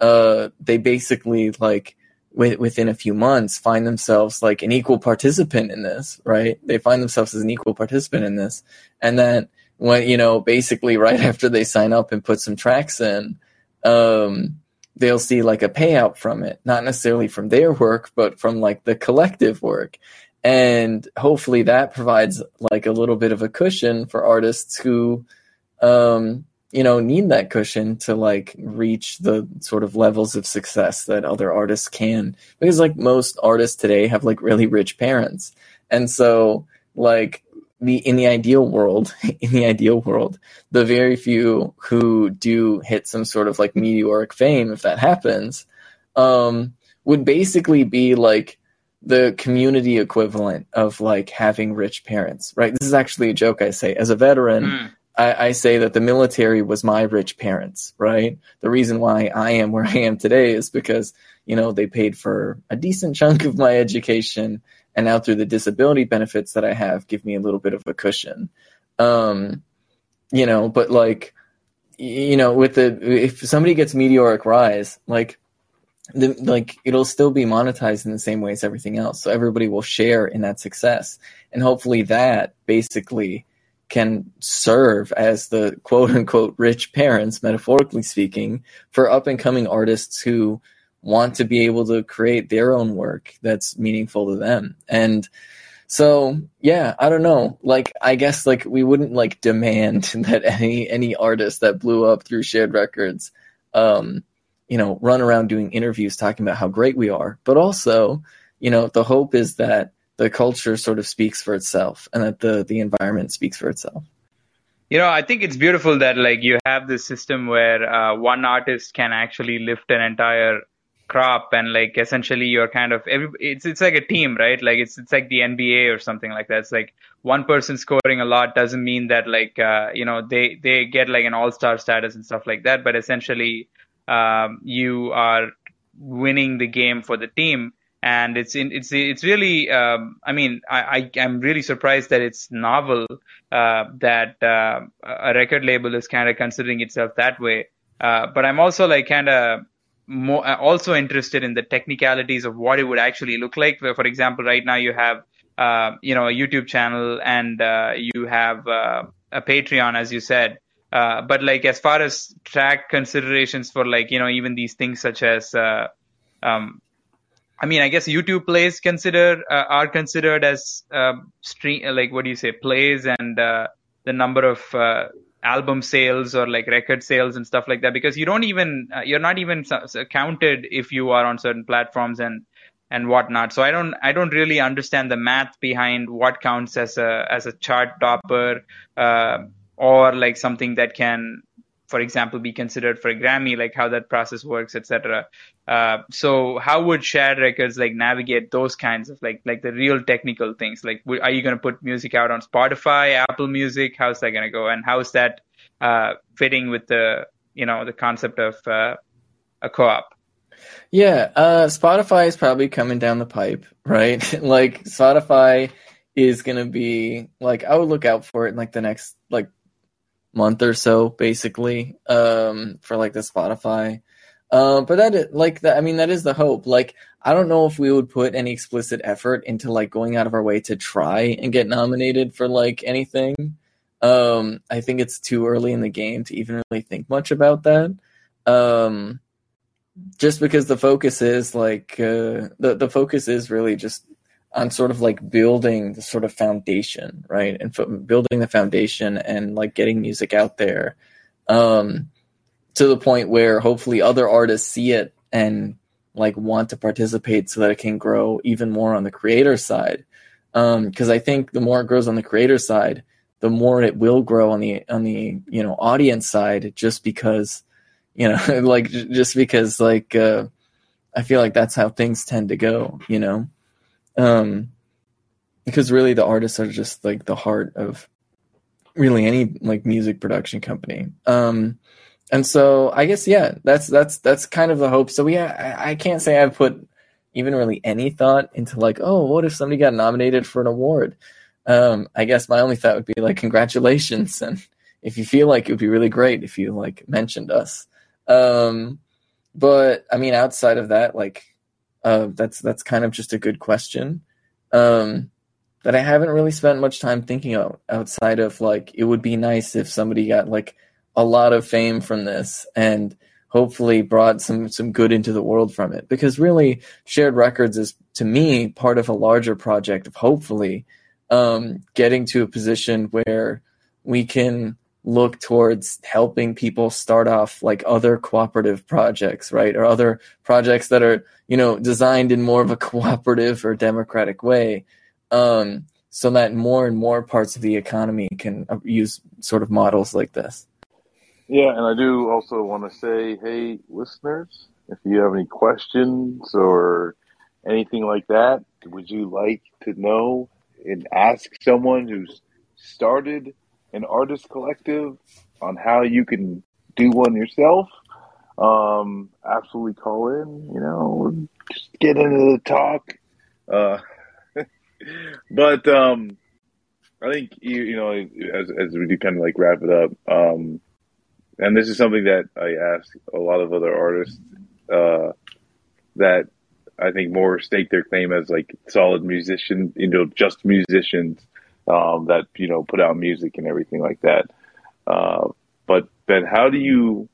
uh, they basically like within a few months find themselves like an equal participant in this, right? They find themselves as an equal participant in this, and then when you know basically right after they sign up and put some tracks in, um, they'll see like a payout from it, not necessarily from their work, but from like the collective work. And hopefully that provides like a little bit of a cushion for artists who um you know, need that cushion to like reach the sort of levels of success that other artists can. Because like most artists today have like really rich parents. And so like the in the ideal world, in the ideal world, the very few who do hit some sort of like meteoric fame, if that happens, um, would basically be like the community equivalent of like having rich parents, right? This is actually a joke I say. As a veteran, mm. I, I, say that the military was my rich parents, right? The reason why I am where I am today is because, you know, they paid for a decent chunk of my education and now through the disability benefits that I have give me a little bit of a cushion. Um, you know, but like, you know, with the, if somebody gets meteoric rise, like, the, like it'll still be monetized in the same way as everything else. So everybody will share in that success. And hopefully that basically can serve as the quote unquote rich parents, metaphorically speaking, for up and coming artists who want to be able to create their own work that's meaningful to them. And so, yeah, I don't know. Like, I guess like we wouldn't like demand that any any artist that blew up through shared records, um, you know, run around doing interviews talking about how great we are. But also, you know, the hope is that the culture sort of speaks for itself and that the the environment speaks for itself. You know, I think it's beautiful that like you have this system where uh, one artist can actually lift an entire crop and like essentially you're kind of every it's it's like a team right? Like it's it's like the nba or something like that. It's like one person scoring a lot doesn't mean that like uh, you know they they get like an all-star status and stuff like that. But essentially um, you are winning the game for the team and it's in, it's it's really um, I mean I, I am really surprised that it's novel uh, that uh, a record label is kind of considering itself that way uh, but I'm also like kind of more also interested in the technicalities of what it would actually look like. For example, right now you have uh, you know a YouTube channel and uh, you have uh, a Patreon, as you said. But like as far as track considerations for like you know even these things such as um, I mean I guess YouTube plays consider are considered as stream like what do you say plays and the number of album sales or like record sales and stuff like that. Because you don't even uh, you're not even counted if you are on certain platforms and and whatnot. So i don't i don't really understand the math behind what counts as a as a chart topper uh, or like something that can for example, be considered for a Grammy, like how that process works, etc. Uh, so how would shared records like navigate those kinds of like like the real technical things? Like, are you going to put music out on Spotify, Apple Music? How's that going to go? And how's that uh, fitting with the you know the concept of uh, a co-op? Yeah, uh, Spotify is probably coming down the pipe, right? like Spotify is going to be like I would look out for it in like the next like month or so, basically, um, for like the Spotify. Uh, but that is, like that, I mean, that is the hope. Like, I don't know if we would put any explicit effort into like going out of our way to try and get nominated for like anything. Um, I think it's too early in the game to even really think much about that. Um, just because the focus is like uh, the the focus is really just on sort of like building the sort of foundation, right? And f- building the foundation and like getting music out there um, to the point where hopefully other artists see it and like want to participate so that it can grow even more on the creator side. Because um, I think the more it grows on the creator side, the more it will grow on the on the you know audience side. Just because you know, like just because like uh, I feel like that's how things tend to go. You know. Um, because really the artists are just like the heart of really any like music production company. Um, and so I guess yeah, that's that's that's kind of the hope. So yeah, I, can't say I've put even really any thought into like, oh, what if somebody got nominated for an award? Um, I guess my only thought would be like, congratulations, and if you feel like it would be really great if you like mentioned us. Um, but I mean, outside of that, like that's that's kind of just a good question um, that I haven't really spent much time thinking of outside of like it would be nice if somebody got like a lot of fame from this and hopefully brought some some good into the world from it. Because really shared records is to me part of a larger project of hopefully um, getting to a position where we can look towards helping people start off like other cooperative projects, right? Or other projects that are, you know, designed in more of a cooperative or democratic way. Um, so that more and more parts of the economy can uh, use sort of models like this. Yeah, and I do also want to say, hey, listeners, if you have any questions or anything like that, would you like to know and ask someone who's started an artist collective on how you can do one yourself? Um, absolutely call in, you know, just get into the talk. Uh, but um, I think you, you know, as as we do kind of like wrap it up, um, and this is something that I ask a lot of other artists uh, that I think more stake their claim as like solid musicians, you know, just musicians um, that you know put out music and everything like that. Uh, but Ben, how do you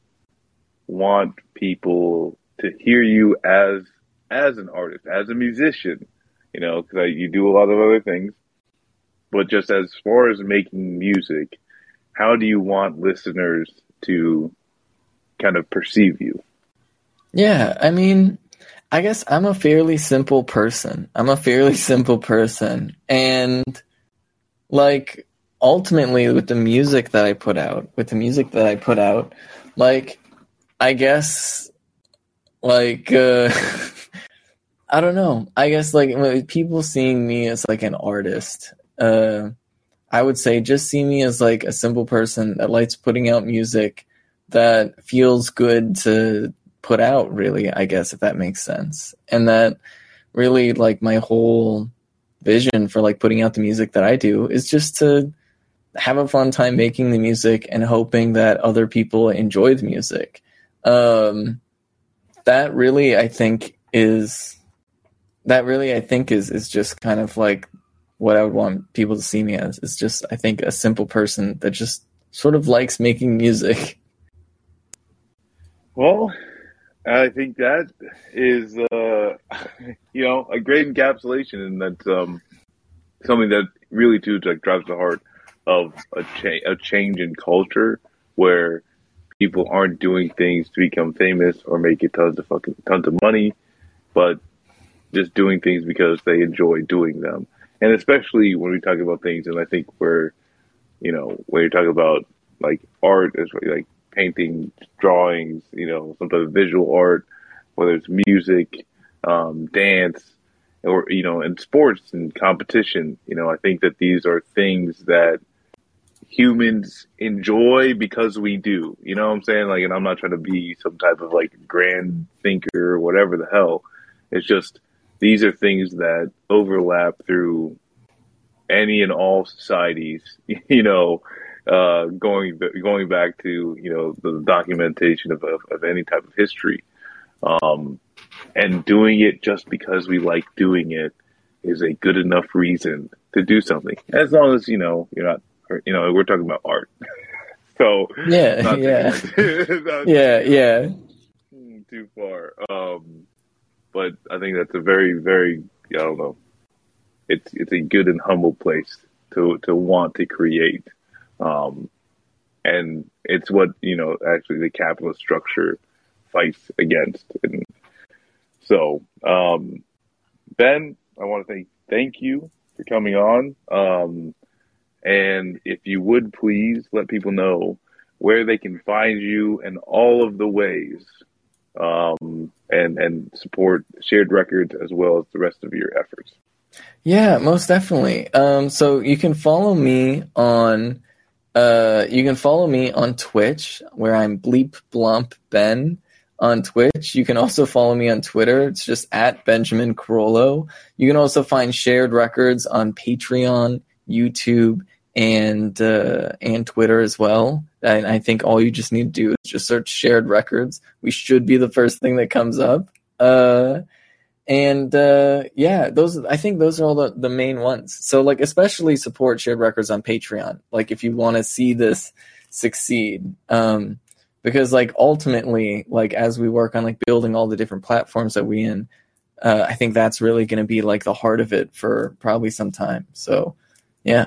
want people to hear you as as an artist, as a musician? You know, because you do a lot of other things, but just as far as making music, how do you want listeners to kind of perceive you? Yeah, I mean, I guess I'm a fairly simple person. I'm a fairly simple person. And like ultimately with the music that I put out, with the music that I put out, like I guess like uh I don't know. I guess like people seeing me as like an artist, uh I would say just see me as like a simple person that likes putting out music that feels good to put out really, I guess if that makes sense. And that really like my whole vision for like putting out the music that I do is just to have a fun time making the music and hoping that other people enjoy the music. Um, that really, I think, is that really, I think, is is just kind of like what I would want people to see me as. It's just, I think, a simple person that just sort of likes making music. Well, I think that is, uh, you know, a great encapsulation, and that's um, something that really too like drives the heart of a, a change in culture where people aren't doing things to become famous or make it tons of fucking tons of money, but just doing things because they enjoy doing them. And especially when we talk about things, and I think where, you know, when you're talking about like art, like painting, drawings, you know, some type of visual art, whether it's music, um, dance, or you know, in sports and competition. You know, I think that these are things that humans enjoy because we do. You know what I'm saying? Like, and I'm not trying to be some type of like grand thinker or whatever the hell. It's just these are things that overlap through any and all societies. You know, uh, going going back to you know the documentation of, of, of any type of history, um, and doing it just because we like doing it is a good enough reason to do something. As long as you know you're not, you know, we're talking about art. so yeah, yeah, yeah, yeah. Too far, um, but I think that's a very, very I don't know. It's it's a good and humble place to to want to create um, and it's what, you know, actually the capitalist structure fights against. And so, um, Ben, I want to thank, thank you for coming on. Um, and if you would please let people know where they can find you and all of the ways um, and and support shared records as well as the rest of your efforts. Yeah, most definitely. Um, so you can follow me on uh, you can follow me on Twitch, where I'm Bleep Blomp Ben on Twitch. You can also follow me on Twitter. It's just at Benjamin Carollo. You can also find shared records on Patreon, YouTube, and uh, and Twitter as well. And I think all you just need to do is just search shared records. We should be the first thing that comes up. Uh, and uh, yeah, those I think those are all the, the main ones. So like especially support shared records on Patreon. Like if you want to see this succeed, um, because like ultimately, like as we work on like building all the different platforms that we in, uh, I think that's really going to be like the heart of it for probably some time. So yeah.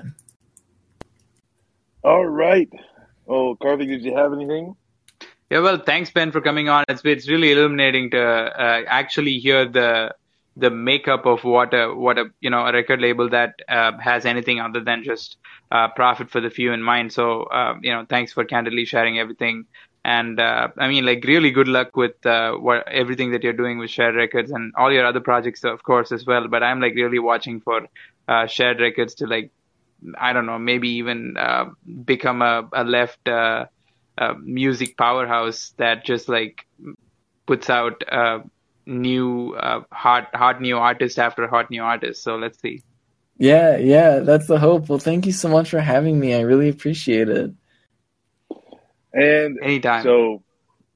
All right. Oh, Karthik, did you have anything? Yeah, well, thanks Ben for coming on. It's it's really illuminating to uh, actually hear the the makeup of what a what a you know a record label that uh, has anything other than just uh, profit for the few in mind. So uh, you know, thanks for candidly sharing everything. And uh, I mean, like, really good luck with uh, what everything that you're doing with Shared Records and all your other projects, of course, as well. But I'm like really watching for Shared Records to like, I don't know, maybe even become a, a left uh, music powerhouse that just like puts out uh, new uh, hot hot new artist after hot new artist. So let's see. Yeah, yeah, that's the hope. Well, thank you so much for having me. I really appreciate it. And Anytime. So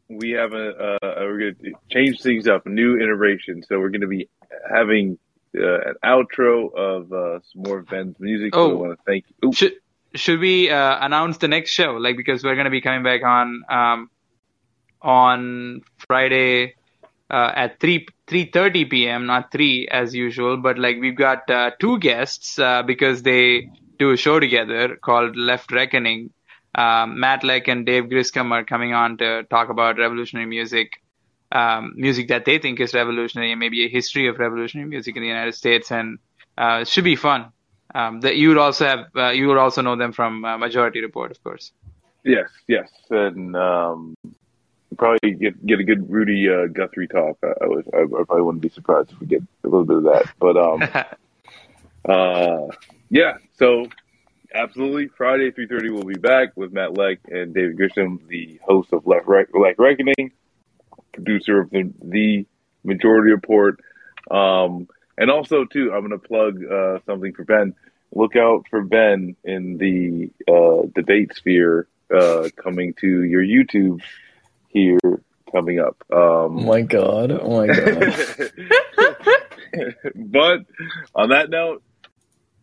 we have a, uh, we're going to change things up, a new iteration. So we're going to be having uh, an outro of uh, some more of Ben's music. So Oh. I want to thank you. Ooh, should should we uh, announce the next show? Like because we're gonna be coming back on um, on Friday uh, at three three thirty p.m. Not three as usual, but like we've got uh, two guests uh, because they do a show together called Left Reckoning. Um, Matt Lech and Dave Griscom are coming on to talk about revolutionary music, um, music that they think is revolutionary, and maybe a history of revolutionary music in the United States, and uh, it should be fun. Um, that you would also have, uh, you would also know them from uh, Majority Report, of course. yes, yes. And um, probably get get a good Woody uh, Guthrie talk. I, I, was, I, I probably wouldn't be surprised if we get a little bit of that. But um, Uh, yeah. So absolutely, Friday three thirty we'll be back with Matt Lech and David Griscom, the host of Left, Rec- Left Reckoning, producer of the the Majority Report, um, and also too I'm going to plug uh, something for Ben. Look out for Ben in the uh, debate sphere uh, coming to your YouTube here coming up. Oh Um, my god. Oh my god. but on that note,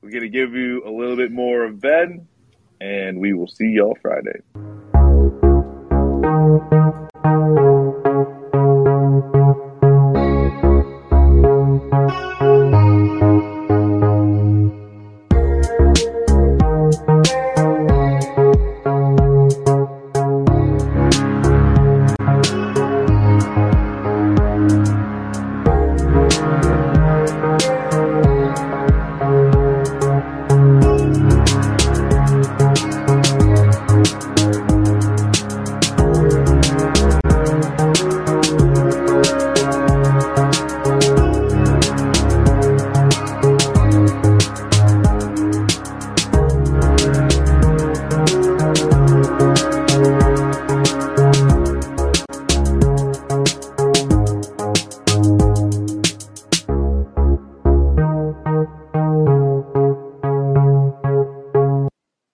we're going to give you a little bit more of Ben, and we will see y'all Friday.